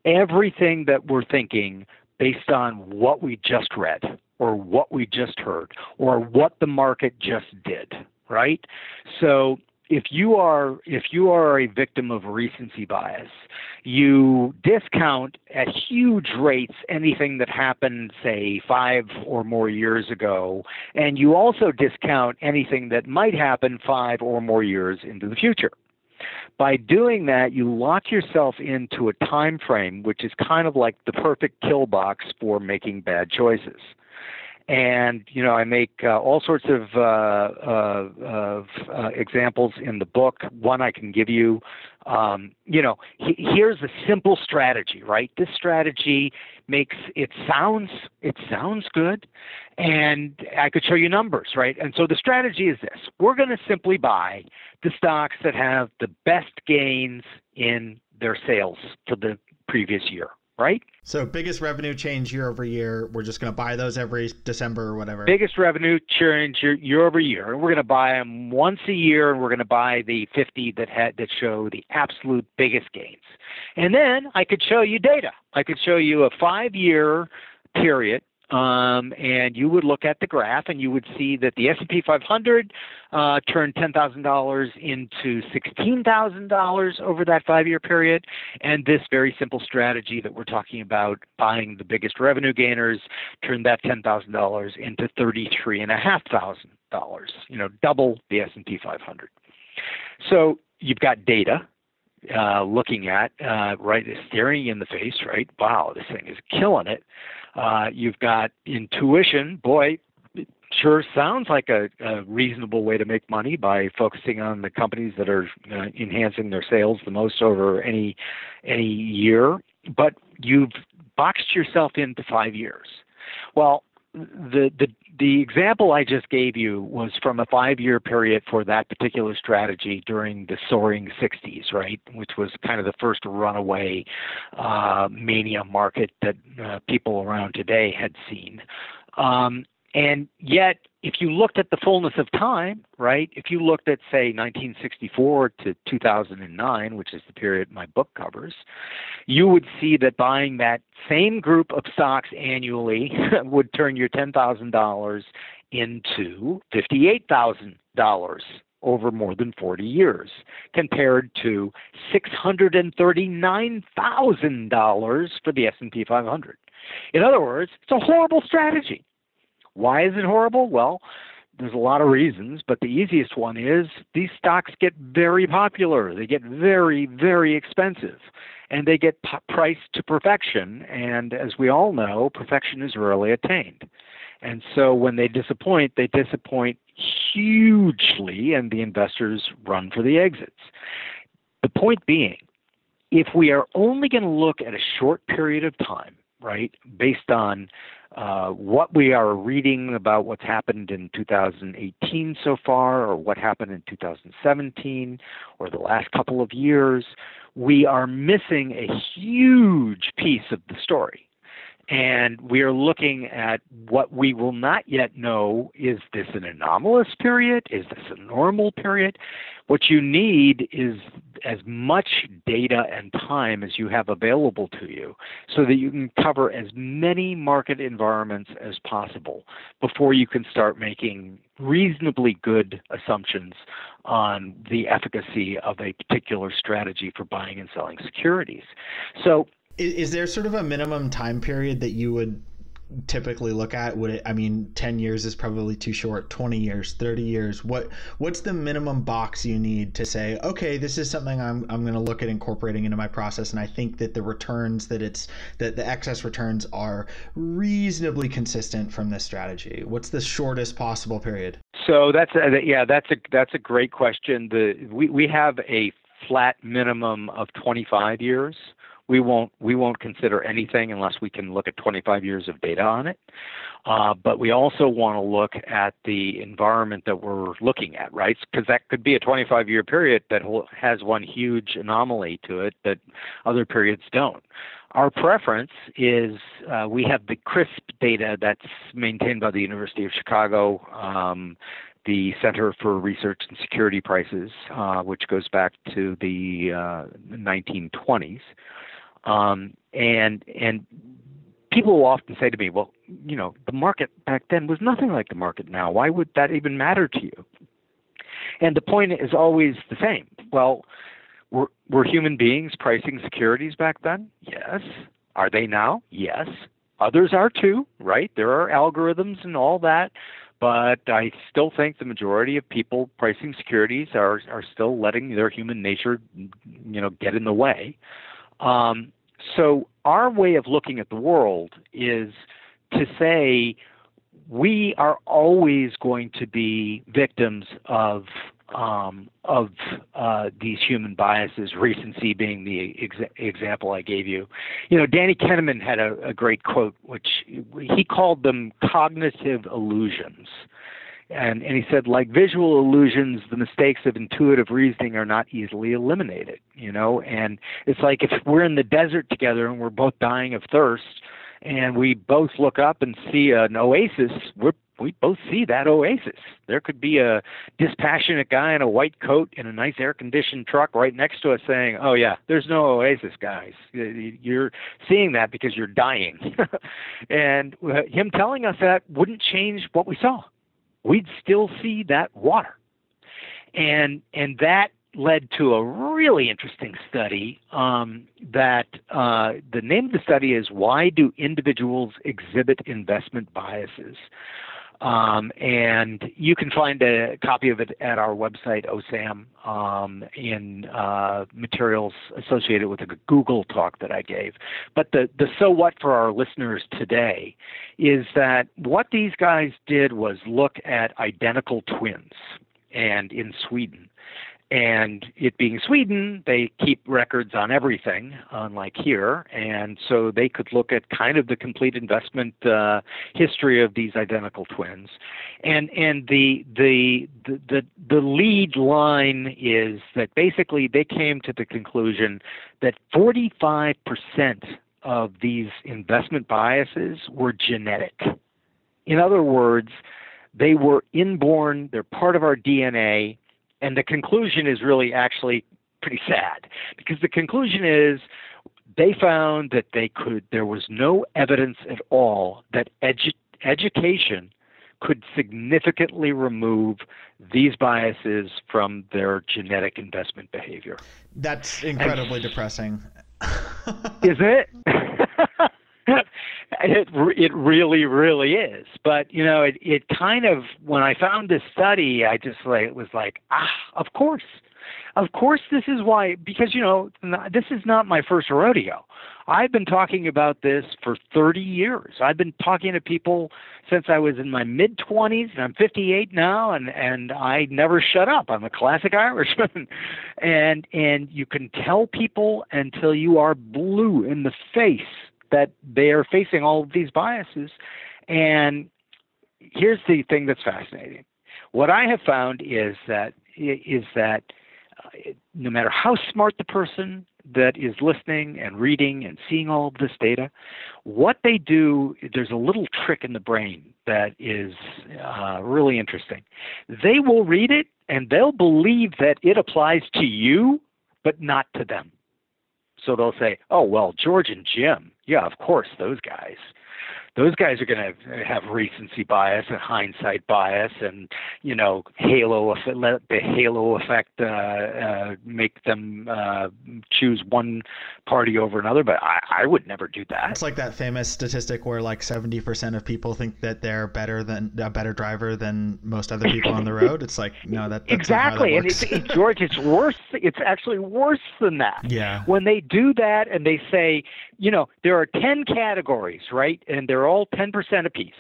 everything that we're thinking based on what we just read or what we just heard or what the market just did, right? So if you are if you are a victim of recency bias, you discount at huge rates anything that happened say 5 or more years ago and you also discount anything that might happen 5 or more years into the future. By doing that, you lock yourself into a time frame which is kind of like the perfect kill box for making bad choices and you know I make uh, all sorts of, uh, uh, of uh, examples in the book. One I can give you. Um, you know, he, here's a simple strategy, right? This strategy makes it sounds it sounds good, and I could show you numbers, right? And so the strategy is this: we're going to simply buy the stocks that have the best gains in their sales for the previous year right? So biggest revenue change year over year. We're just going to buy those every December or whatever. Biggest revenue change year, year over year, and we're going to buy them once a year, and we're going to buy the 50 that had that show the absolute biggest gains. And then I could show you data. I could show you a five-year period um, and you would look at the graph and you would see that the S&P 500 uh, turned $10,000 into $16,000 over that five-year period, and this very simple strategy that we're talking about, buying the biggest revenue gainers, turned that $10,000 into $33,500. You know, double the S&P 500. So you've got data uh, looking at, uh, right, staring in the face, right? Wow, this thing is killing it. Uh, you've got intuition. Boy, it sure sounds like a, a, reasonable way to make money by focusing on the companies that are uh, enhancing their sales the most over any any year. But you've boxed yourself into five years. Well, the the the example I just gave you was from a five-year period for that particular strategy during the soaring 60s, right, which was kind of the first runaway uh, mania market that uh, people around today had seen. Um, and yet, if you looked at the fullness of time, right, if you looked at, say, 1964 to 2009, which is the period my book covers, you would see that buying that same group of stocks annually would turn your $10,000 into $58,000 over more than 40 years, compared to $639,000 for the S&P 500. In other words, it's a horrible strategy. Why is it horrible? Well, there's a lot of reasons, but the easiest one is these stocks get very popular. They get very, very expensive, and they get p- priced to perfection. And as we all know, perfection is rarely attained. And so when they disappoint, they disappoint hugely, and the investors run for the exits. The point being, if we are only going to look at a short period of time, right, based on uh, what we are reading about what's happened in 2018 so far, or what happened in 2017, or the last couple of years, we are missing a huge piece of the story. And we are looking at what we will not yet know is this an anomalous period? Is this a normal period? What you need is as much data and time as you have available to you so that you can cover as many market environments as possible before you can start making reasonably good assumptions on the efficacy of a particular strategy for buying and selling securities. So is, is there sort of a minimum time period that you would typically look at? Would it i mean 10 years is probably too short 20 years 30 years. What what's the minimum box you need to say okay this is something i'm, I'm going to look at incorporating into my process and i think that the returns that it's that the excess returns are reasonably consistent from this strategy? What's the shortest possible period? So that's a, yeah that's a that's a great question. The we, we have a flat minimum of 25 years we won't we won't consider anything unless we can look at 25 years of data on it. Uh, but we also want to look at the environment that we're looking at, right? Because that could be a 25 year period that has one huge anomaly to it that other periods don't. Our preference is uh, we have the CRSP data that's maintained by the University of Chicago. Um, the Center for Research and Security Prices, uh, which goes back to the uh, 1920s. Um, and and people often say to me, well, you know, the market back then was nothing like the market now. Why would that even matter to you? And the point is always the same. Well, were, were human beings pricing securities back then? Yes. Are they now? Yes. Others are too, right? There are algorithms and all that, but I still think the majority of people pricing securities are are still letting their human nature, you know, get in the way. Um, so our way of looking at the world is to say we are always going to be victims of um, of uh, these human biases, recency being the ex- example I gave you. You know, Danny Kahneman had a, a great quote, which he called them cognitive illusions. And, and he said, like visual illusions, the mistakes of intuitive reasoning are not easily eliminated, you know? And it's like if we're in the desert together and we're both dying of thirst, and we both look up and see an oasis, we're we both see that oasis. There could be a dispassionate guy in a white coat in a nice air conditioned truck right next to us saying, Oh, yeah, there's no oasis, guys. You're seeing that because you're dying. and uh, him telling us that wouldn't change what we saw. We'd still see that water. And, and that led to a really interesting study um, that uh, the name of the study is Why Do Individuals Exhibit Investment Biases? Um, and you can find a copy of it at our website, OSAM, um, in uh, materials associated with a Google talk that I gave. But the, the so what for our listeners today is that what these guys did was look at identical twins and in Sweden and it being Sweden, they keep records on everything, unlike here, and so they could look at kind of the complete investment uh, history of these identical twins. And and the, the the the the lead line is that basically they came to the conclusion that 45 percent of these investment biases were genetic. In other words, they were inborn, they're part of our DNA and the conclusion is really actually pretty sad because the conclusion is they found that they could there was no evidence at all that edu- education could significantly remove these biases from their genetic investment behavior. That's incredibly and, depressing. is it? it it really really is. But you know it it kind of when i found this study i just like it was like ah of course. Of course this is why because you know this is not my first rodeo. I've been talking about this for 30 years. I've been talking to people since i was in my mid 20s and i'm 58 now and and i never shut up. I'm a classic irishman. And and you can tell people until you are blue in the face that they are facing all of these biases. And here's the thing that's fascinating. What I have found is that is that uh, no matter how smart the person that is listening and reading and seeing all of this data, what they do, there's a little trick in the brain that is uh, really interesting. They will read it and they'll believe that it applies to you, but not to them. So they'll say, oh, well, George and Jim, yeah, of course, those guys those guys are going to have recency bias and hindsight bias, and you know, halo effect, let the halo effect uh, uh, make them uh, choose one party over another. But I, I would never do that. It's like that famous statistic where like seventy percent of people think that they're better than a better driver than most other people on the road. It's like no, that exactly, that and it's, it, George, it's worse. It's actually worse than that. Yeah. When they do that and they say, you know, there are ten categories, right, and there are all 10% apiece.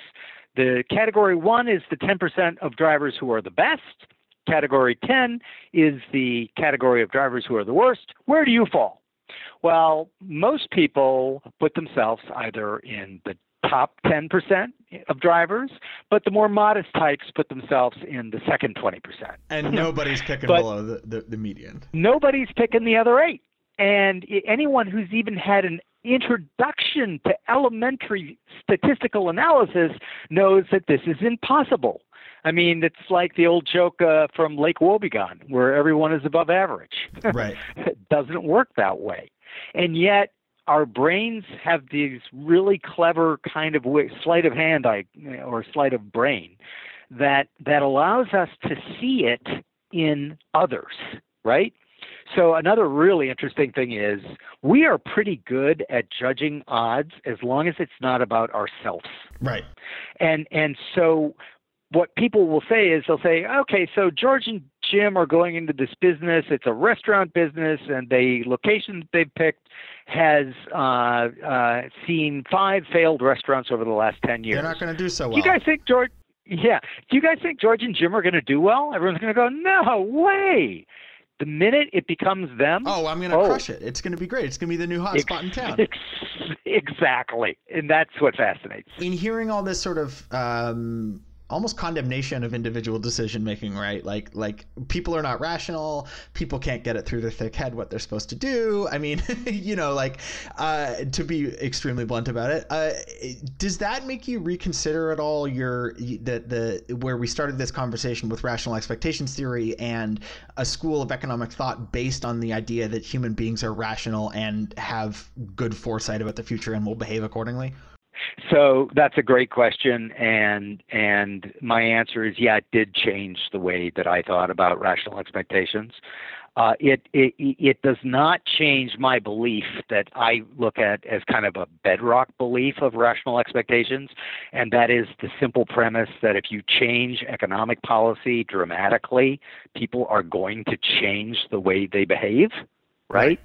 The category one is the 10% of drivers who are the best. Category 10 is the category of drivers who are the worst. Where do you fall? Well, most people put themselves either in the top 10% of drivers, but the more modest types put themselves in the second 20%. And hmm. nobody's picking below the, the, the median. Nobody's picking the other eight. And anyone who's even had an introduction to elementary statistical analysis knows that this is impossible. I mean, it's like the old joke uh, from Lake Wobegon, where everyone is above average. Right. it doesn't work that way. And yet, our brains have these really clever kind of way, sleight of hand or sleight of brain that that allows us to see it in others, right? So another really interesting thing is we are pretty good at judging odds as long as it's not about ourselves. Right. And and so what people will say is they'll say, okay, so George and Jim are going into this business. It's a restaurant business, and the location that they've picked has uh, uh, seen five failed restaurants over the last ten years. They're not going to do so well. Do you guys think George? Yeah. Do you guys think George and Jim are going to do well? Everyone's going to go, no way. The minute it becomes them, oh, I'm going to oh, crush it. It's going to be great. It's going to be the new hot ex- spot in town. Ex- exactly, and that's what fascinates. In hearing all this sort of um, almost condemnation of individual decision making, right? Like like people are not rational. People can't get it through their thick head what they're supposed to do. I mean, you know, like uh, to be extremely blunt about it. Uh, does that make you reconsider at all your the the where we started this conversation with rational expectations theory and a school of economic thought based on the idea that human beings are rational and have good foresight about the future and will behave accordingly? So that's a great question, and and my answer is yeah, it did change the way that I thought about rational expectations. Uh, it, it it does not change my belief that I look at as kind of a bedrock belief of rational expectations, and that is the simple premise that if you change economic policy dramatically, people are going to change the way they behave, right?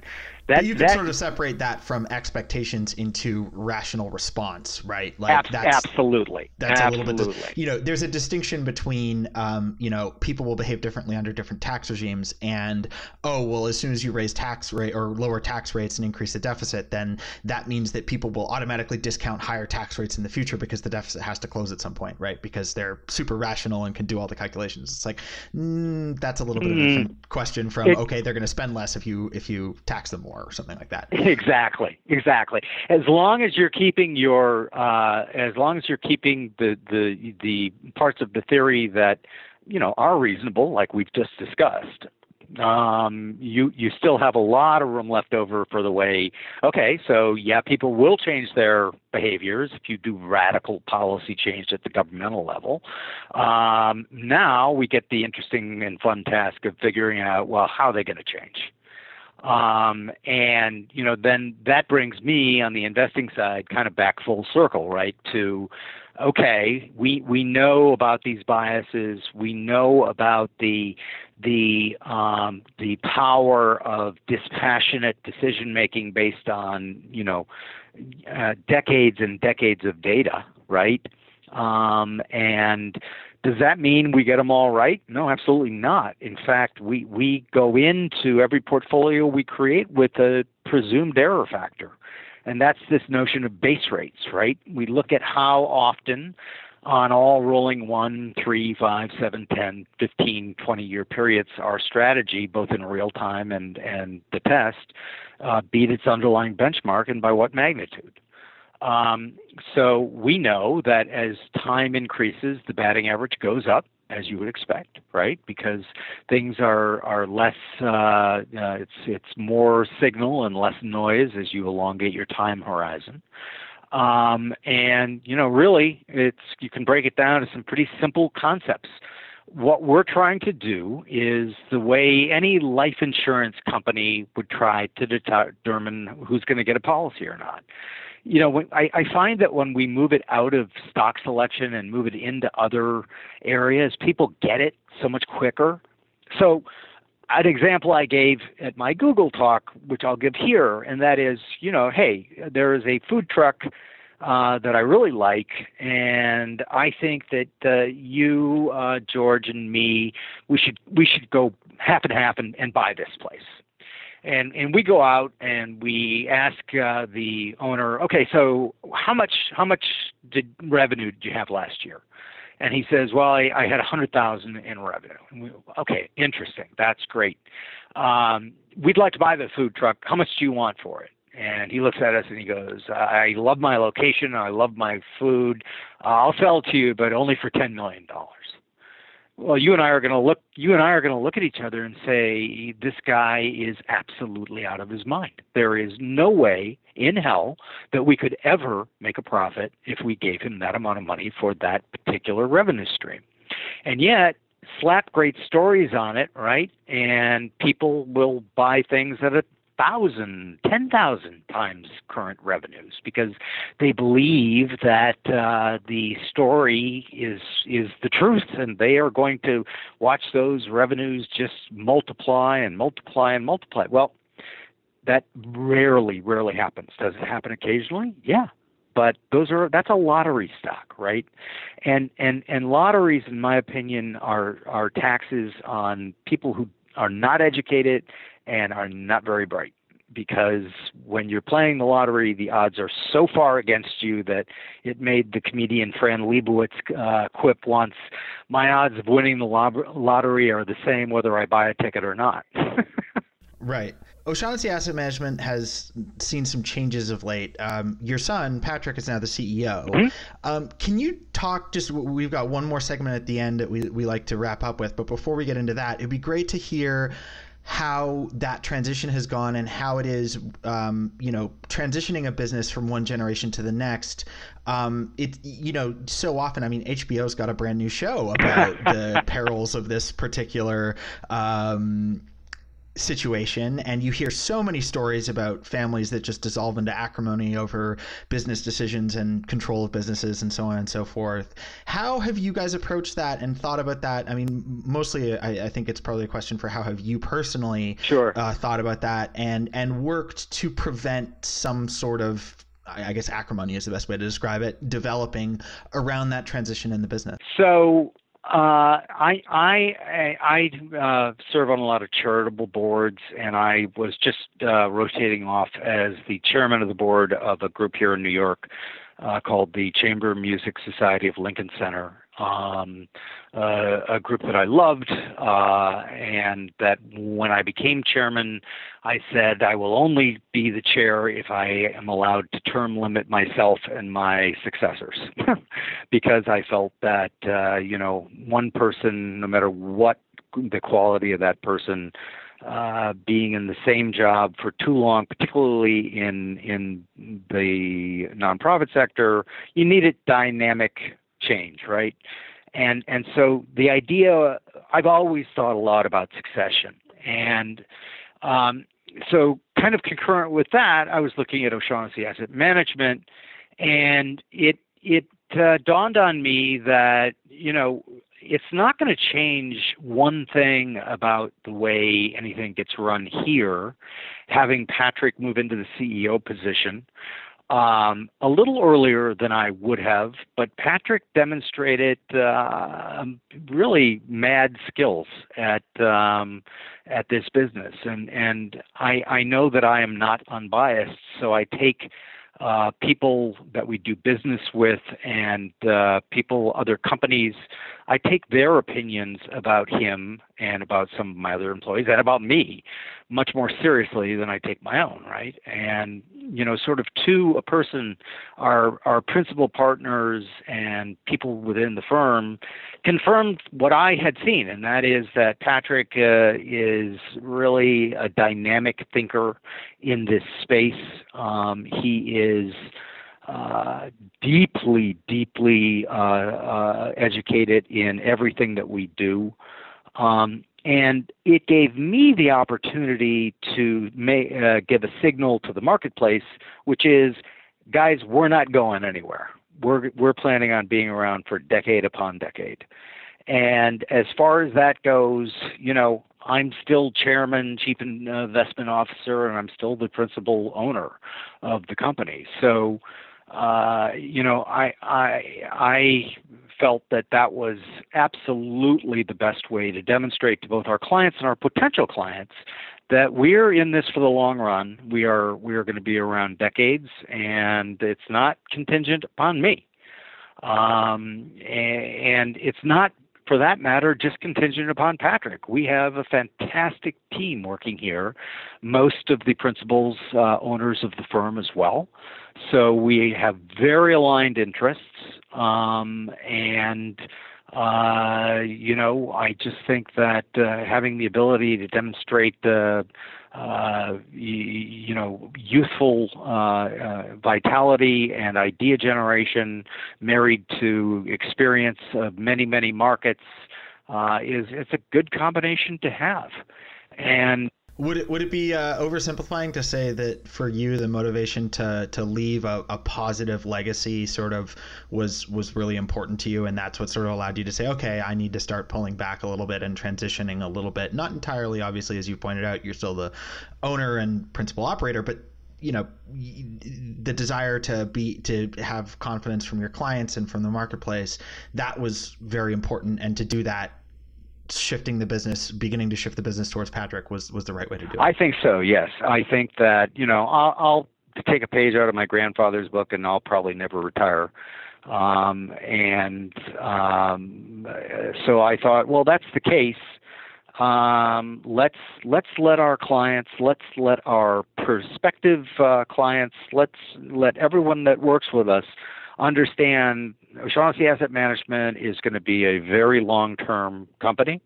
That, you can that, sort of separate that from expectations into rational response, right? Like ab- that's absolutely that's absolutely. a little bit. You know, there's a distinction between, um, you know, people will behave differently under different tax regimes, and oh well, as soon as you raise tax rate or lower tax rates and increase the deficit, then that means that people will automatically discount higher tax rates in the future because the deficit has to close at some point, right? Because they're super rational and can do all the calculations. It's like mm, that's a little bit of a different mm. question from it, okay, they're going to spend less if you if you tax them more or something like that. Exactly, exactly. As long as you're keeping your, uh, as long as you're keeping the the the parts of the theory that you know are reasonable, like we've just discussed, um, you you still have a lot of room left over for the way. Okay, so yeah, people will change their behaviors if you do radical policy change at the governmental level. Um, now we get the interesting and fun task of figuring out well how are they going to change. Um, and you know, then that brings me on the investing side kind of back full circle, right? To okay, we we know about these biases, we know about the the um, the power of dispassionate decision making based on you know uh, decades and decades of data, right? Um, and does that mean we get them all right? No, absolutely not. In fact, we, we go into every portfolio we create with a presumed error factor. And that's this notion of base rates, right? We look at how often on all rolling one, three, five, seven, 10, 15, 20 year periods, our strategy, both in real time and, and the test, uh, beat its underlying benchmark and by what magnitude. Um, so we know that as time increases, the batting average goes up, as you would expect, right? Because things are are less, uh, uh, it's it's more signal and less noise as you elongate your time horizon. Um, and you know, really, it's you can break it down to some pretty simple concepts. What we're trying to do is the way any life insurance company would try to determine who's going to get a policy or not you know, when, I, I find that when we move it out of stock selection and move it into other areas, people get it so much quicker. So, an example I gave at my Google talk, which I'll give here, and that is, you know, hey, there is a food truck uh, that I really like, and I think that uh, you, uh, George, and me, we should we should go half and half and, and buy this place and and we go out and we ask uh, the owner, okay, so how much how much did revenue did you have last year? And he says, well, I, I had a hundred thousand in revenue. We, okay, interesting, that's great. Um, we'd like to buy the food truck. How much do you want for it? And he looks at us and he goes, I love my location. I love my food. Uh, I'll sell it to you, but only for $10 million well, you and I are going to look. You and I are going to look at each other and say, "This guy is absolutely out of his mind. There is no way in hell that we could ever make a profit if we gave him that amount of money for that particular revenue stream." And yet, slap great stories on it, right? And people will buy things at a thousand, ten thousand times current revenues because they believe that uh, the story is is the truth, and they are going to watch those revenues just multiply and multiply and multiply. Well, that rarely, rarely happens. Does it happen occasionally? Yeah, but those are that's a lottery stock, right? And and and lotteries, in my opinion, are are taxes on people who are not educated and are not very bright because when you're playing the lottery, the odds are so far against you that it made the comedian Fran Lebowitz uh, quip once, "My odds of winning the lottery are the same whether I buy a ticket or not." right. O'Shaughnessy Asset Management has seen some changes of late. Um, your son Patrick is now the CEO. Mm-hmm. Um, can you talk? Just we've got one more segment at the end that we we like to wrap up with, but before we get into that, it'd be great to hear how that transition has gone and how it is, um, you know, transitioning a business from one generation to the next. Um, it, you know, so often, I mean, HBO's got a brand new show about the perils of this particular um, situation and you hear so many stories about families that just dissolve into acrimony over business decisions and control of businesses and so on and so forth how have you guys approached that and thought about that i mean mostly i, I think it's probably a question for how have you personally sure. uh, thought about that and and worked to prevent some sort of I guess acrimony is the best way to describe it, developing around that transition in the business. So uh, I I I uh, serve on a lot of charitable boards, and I was just uh, rotating off as the chairman of the board of a group here in New York uh, called the Chamber Music Society of Lincoln Center, um, uh, a group that I loved, uh, and that when I became chairman, I said I will only be the chair if I am allowed to term limit myself and my successors, because I felt that uh, you know one person, no matter what the quality of that person. Uh, being in the same job for too long, particularly in in the nonprofit sector, you need needed dynamic change, right? And and so the idea I've always thought a lot about succession, and um, so kind of concurrent with that, I was looking at O'Shaughnessy Asset Management, and it it uh, dawned on me that you know it's not going to change one thing about the way anything gets run here, having Patrick move into the CEO position um, a little earlier than I would have, but Patrick demonstrated uh, really mad skills at um, at this business, and and I I know that I am not unbiased, so I take uh, people that we do business with and uh, people, other companies, I take their opinions about him and about some of my other employees and about me much more seriously than I take my own, right? And you know, sort of to a person, our our principal partners and people within the firm confirmed what I had seen, and that is that Patrick uh, is really a dynamic thinker in this space. Um, he is uh, deeply, deeply uh, uh, educated in everything that we do. Um, and it gave me the opportunity to may, uh, give a signal to the marketplace, which is, guys, we're not going anywhere. We're we're planning on being around for decade upon decade. And as far as that goes, you know, I'm still chairman, chief investment officer, and I'm still the principal owner of the company. So, uh, you know, I I I felt that that was absolutely the best way to demonstrate to both our clients and our potential clients that we're in this for the long run. We are we are going to be around decades, and it's not contingent upon me. Um, and it's not, for that matter, just contingent upon Patrick. We have a fantastic team working here, most of the principals, uh, owners of the firm as well. So we have very aligned interests, um, and uh, you know, I just think that uh, having the ability to demonstrate the uh, you, you, know, youthful uh, uh, vitality and idea generation, married to experience of many, many markets, uh, is it's a good combination to have. And would it would it be uh, oversimplifying to say that for you the motivation to to leave a, a, positive legacy sort of was was really important to you, and that's what sort of allowed you to say, okay, I need to start pulling back a little bit and transitioning a little bit. Not entirely, obviously, as you pointed out, you're still the owner and principal operator, but you know the desire to be to have confidence from your clients and from the marketplace that was very important and to do that shifting the business, beginning to shift the business towards Patrick was was the right way to do it. I think so. Yes, I think that you know I'll, I'll take a page out of my grandfather's book, and I'll probably never retire. Um, and um, so I thought, well, that's the case. Um, let's let's let our clients, let's let our prospective uh, clients, let's let everyone that works with us understand O'Shaughnessy Asset Management is going to be a very long-term company.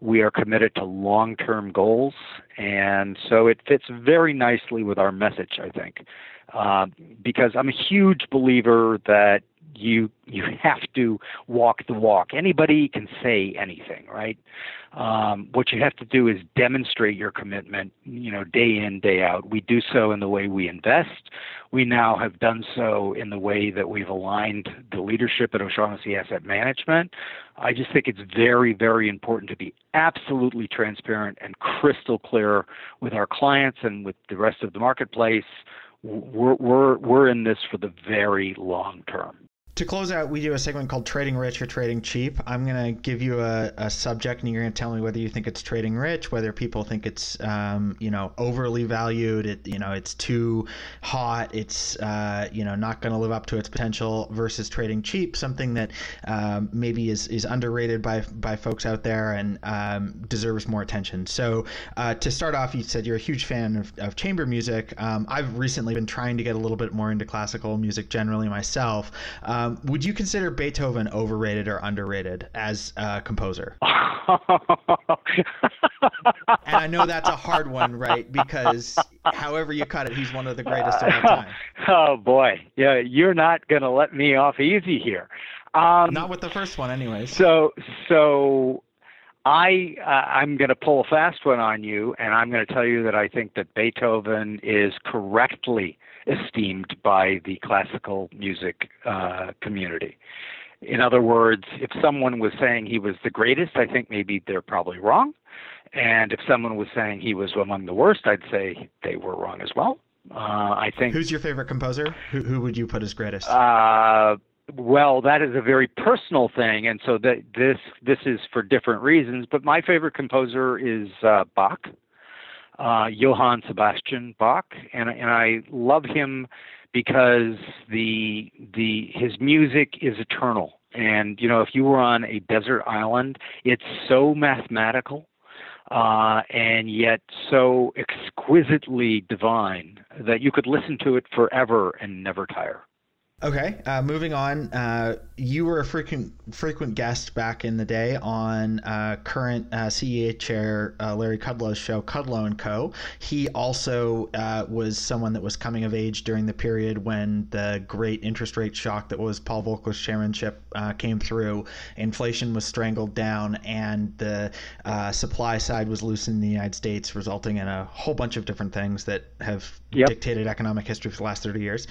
We are committed to long-term goals, and so it fits very nicely with our message, I think. Uh, because I'm a huge believer that you you have to walk the walk. Anybody can say anything, right? Um, what you have to do is demonstrate your commitment, you know, day in day out. We do so in the way we invest. We now have done so in the way that we've aligned the leadership at O'Shaughnessy Asset Management. I just think it's very, very important to be absolutely transparent and crystal clear with our clients and with the rest of the marketplace. We're, we're, we're in this for the very long term to close out, we do a segment called Trading Rich or Trading Cheap. I'm going to give you a, a, subject, and you're going to tell me whether you think it's trading rich, whether people think it's, um, you know, overly valued. It, you know, it's too hot. It's, uh, you know, not going to live up to its potential. Versus trading cheap, something that um, maybe is is underrated by by folks out there and um, deserves more attention. So uh, to start off, you said you're a huge fan of, of chamber music. Um, I've recently been trying to get a little bit more into classical music generally myself. Um, would you consider Beethoven overrated or underrated as a composer? and I know that's a hard one, right? Because however you cut it, he's one of the greatest of all time. Oh boy, yeah, you're not gonna let me off easy here. Um, not with the first one, anyways. So, so I uh, I'm going to pull a fast one on you, and I'm going to tell you that I think that Beethoven is correctly esteemed by the classical music uh, community. In other words, if someone was saying he was the greatest, I think maybe they're probably wrong. And if someone was saying he was among the worst, I'd say they were wrong as well. Uh, I think. Who's your favorite composer? Who, who would you put as greatest? Uh, well, that is a very personal thing, and so that this this is for different reasons. But my favorite composer is uh, Bach uh, Johann Sebastian Bach, and and I love him because the the his music is eternal. And you know, if you were on a desert island, it's so mathematical uh, and yet so exquisitely divine that you could listen to it forever and never tire. Okay, uh, moving on. Uh, you were a frequent frequent guest back in the day on uh, current uh, CEA chair uh, Larry Kudlow's show Kudlow and Co. He also uh, was someone that was coming of age during the period when the great interest rate shock that was Paul Volcker's chairmanship came through. Inflation was strangled down, and the supply side was loosened in the United States, resulting in a whole bunch of different things that have yep. dictated economic history for the last 30 years.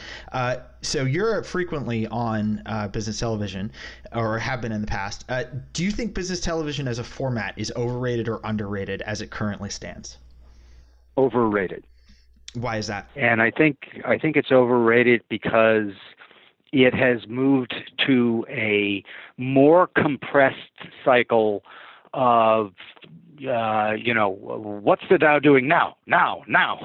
So you're frequently on uh, business television, or have been in the past. Uh, do you think business television as a format is overrated or underrated as it currently stands? Overrated. Why is that? And I think I think it's overrated because it has moved to a more compressed cycle of uh, you know, what's the Dow doing now, now, now?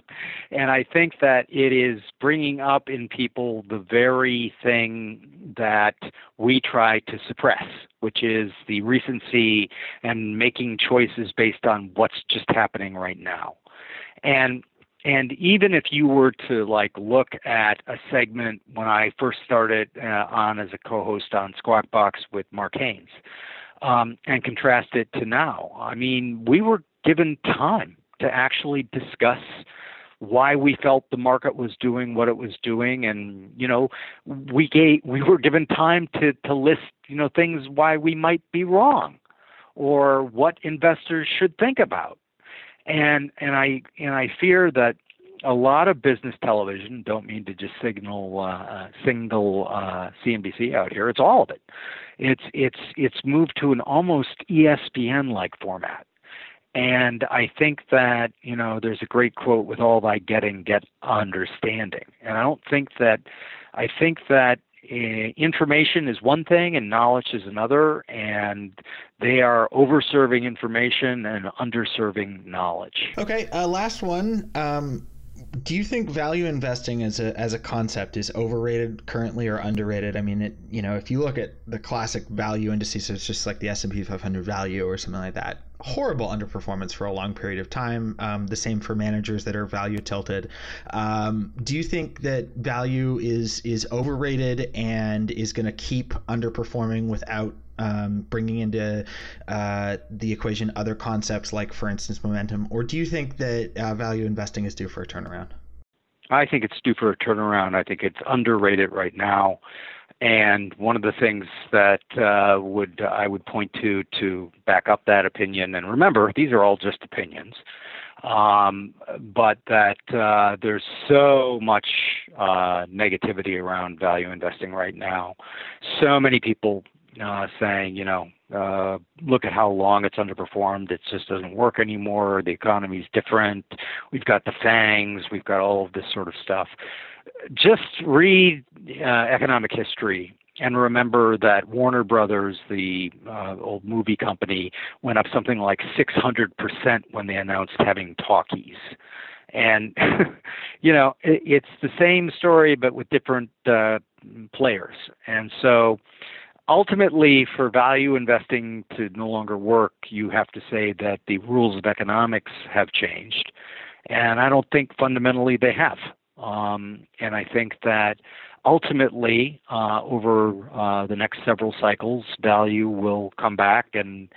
and I think that it is bringing up in people the very thing that we try to suppress, which is the recency and making choices based on what's just happening right now. And and even if you were to like look at a segment when I first started uh, on as a co-host on Squawk Box with Mark Haines, um, and contrast it to now. I mean, we were given time to actually discuss why we felt the market was doing what it was doing and you know we gave we were given time to to list you know things why we might be wrong or what investors should think about and and i and i fear that a lot of business television don't mean to just signal uh, uh single uh, CNBC out here. It's all of it. It's it's it's moved to an almost ESPN like format. And I think that, you know, there's a great quote with all thy getting, get understanding. And I don't think that I think that information is one thing and knowledge is another, and they are overserving information and underserving knowledge. Okay, uh, last one. Um, do you think value investing as a as a concept is overrated currently or underrated? I mean, it you know if you look at the classic value indices, it's just like the S and P 500 value or something like that. Horrible underperformance for a long period of time. Um, the same for managers that are value tilted. Um, do you think that value is is overrated and is going to keep underperforming without um, bringing into uh, the equation other concepts like, for instance, momentum? Or do you think that uh, value investing is due for a turnaround? I think it's due for a turnaround. I think it's underrated right now. And one of the things that uh, would I would point to to back up that opinion, and remember, these are all just opinions, um, but that uh, there's so much uh, negativity around value investing right now. So many people uh, saying, you know, uh, look at how long it's underperformed. It just doesn't work anymore. The economy's different. We've got the FANGs. We've got all of this sort of stuff. Just read uh, economic history and remember that Warner Brothers, the uh, old movie company, went up something like 600% when they announced having talkies. And, you know, it, it's the same story, but with different uh, players. And so, ultimately, for value investing to no longer work, you have to say that the rules of economics have changed. And I don't think fundamentally they have. Um, and I think that ultimately, uh, over uh, the next several cycles, value will come back and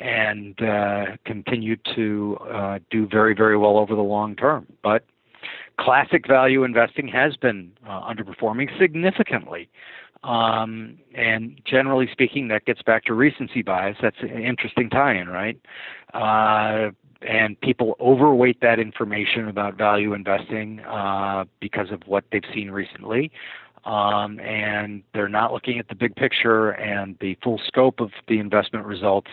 and uh, continue to uh, do very, very well over the long term. But classic value investing has been uh, underperforming significantly. Um, and generally speaking, that gets back to recency bias. That's an interesting tie-in, right? Uh, and people overweight that information about value investing uh, because of what they've seen recently. Um, and they're not looking at the big picture and the full scope of the investment results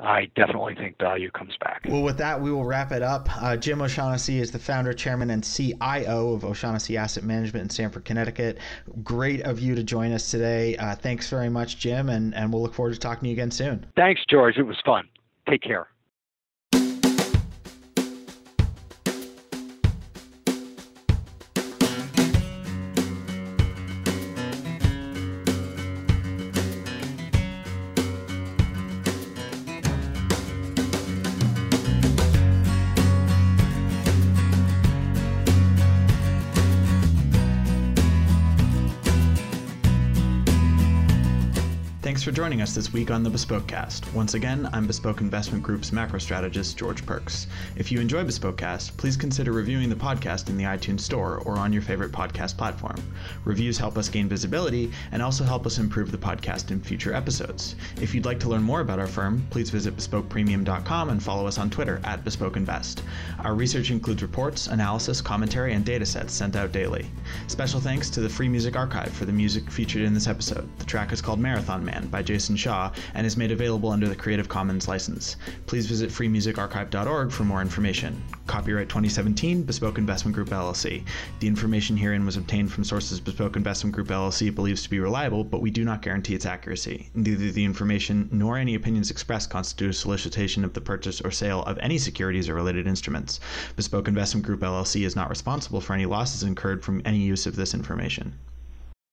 I definitely think value comes back. Well, with that, we will wrap it up. Uh, Jim O'Shaughnessy is the founder, chairman, and CIO of O'Shaughnessy Asset Management in Stamford, Connecticut. Great of you to join us today. Uh, thanks very much, Jim, and, and we'll look forward to talking to you again soon. Thanks, George. It was fun. Take care. Joining us this week on the Bespoke Cast. Once again, I'm Bespoke Investment Group's macro strategist, George Pearkes. If you enjoy Bespoke Cast, please consider reviewing the podcast in the iTunes Store or on your favorite podcast platform. Reviews help us gain visibility and also help us improve the podcast in future episodes. If you'd like to learn more about our firm, please visit bespokepremium.com and follow us on Twitter at Bespoke Invest. Our research includes reports, analysis, commentary, and data sets sent out daily. Special thanks to the Free Music Archive for the music featured in this episode. The track is called Marathon Man by Jason Shaw and is made available under the Creative Commons license. Please visit freemusicarchive.org for more information. Copyright 2017, Bespoke Investment Group LLC. The information herein was obtained from sources Bespoke Investment Group LLC believes to be reliable, but we do not guarantee its accuracy. Neither the information nor any opinions expressed constitute a solicitation of the purchase or sale of any securities or related instruments. Bespoke Investment Group LLC is not responsible for any losses incurred from any use of this information.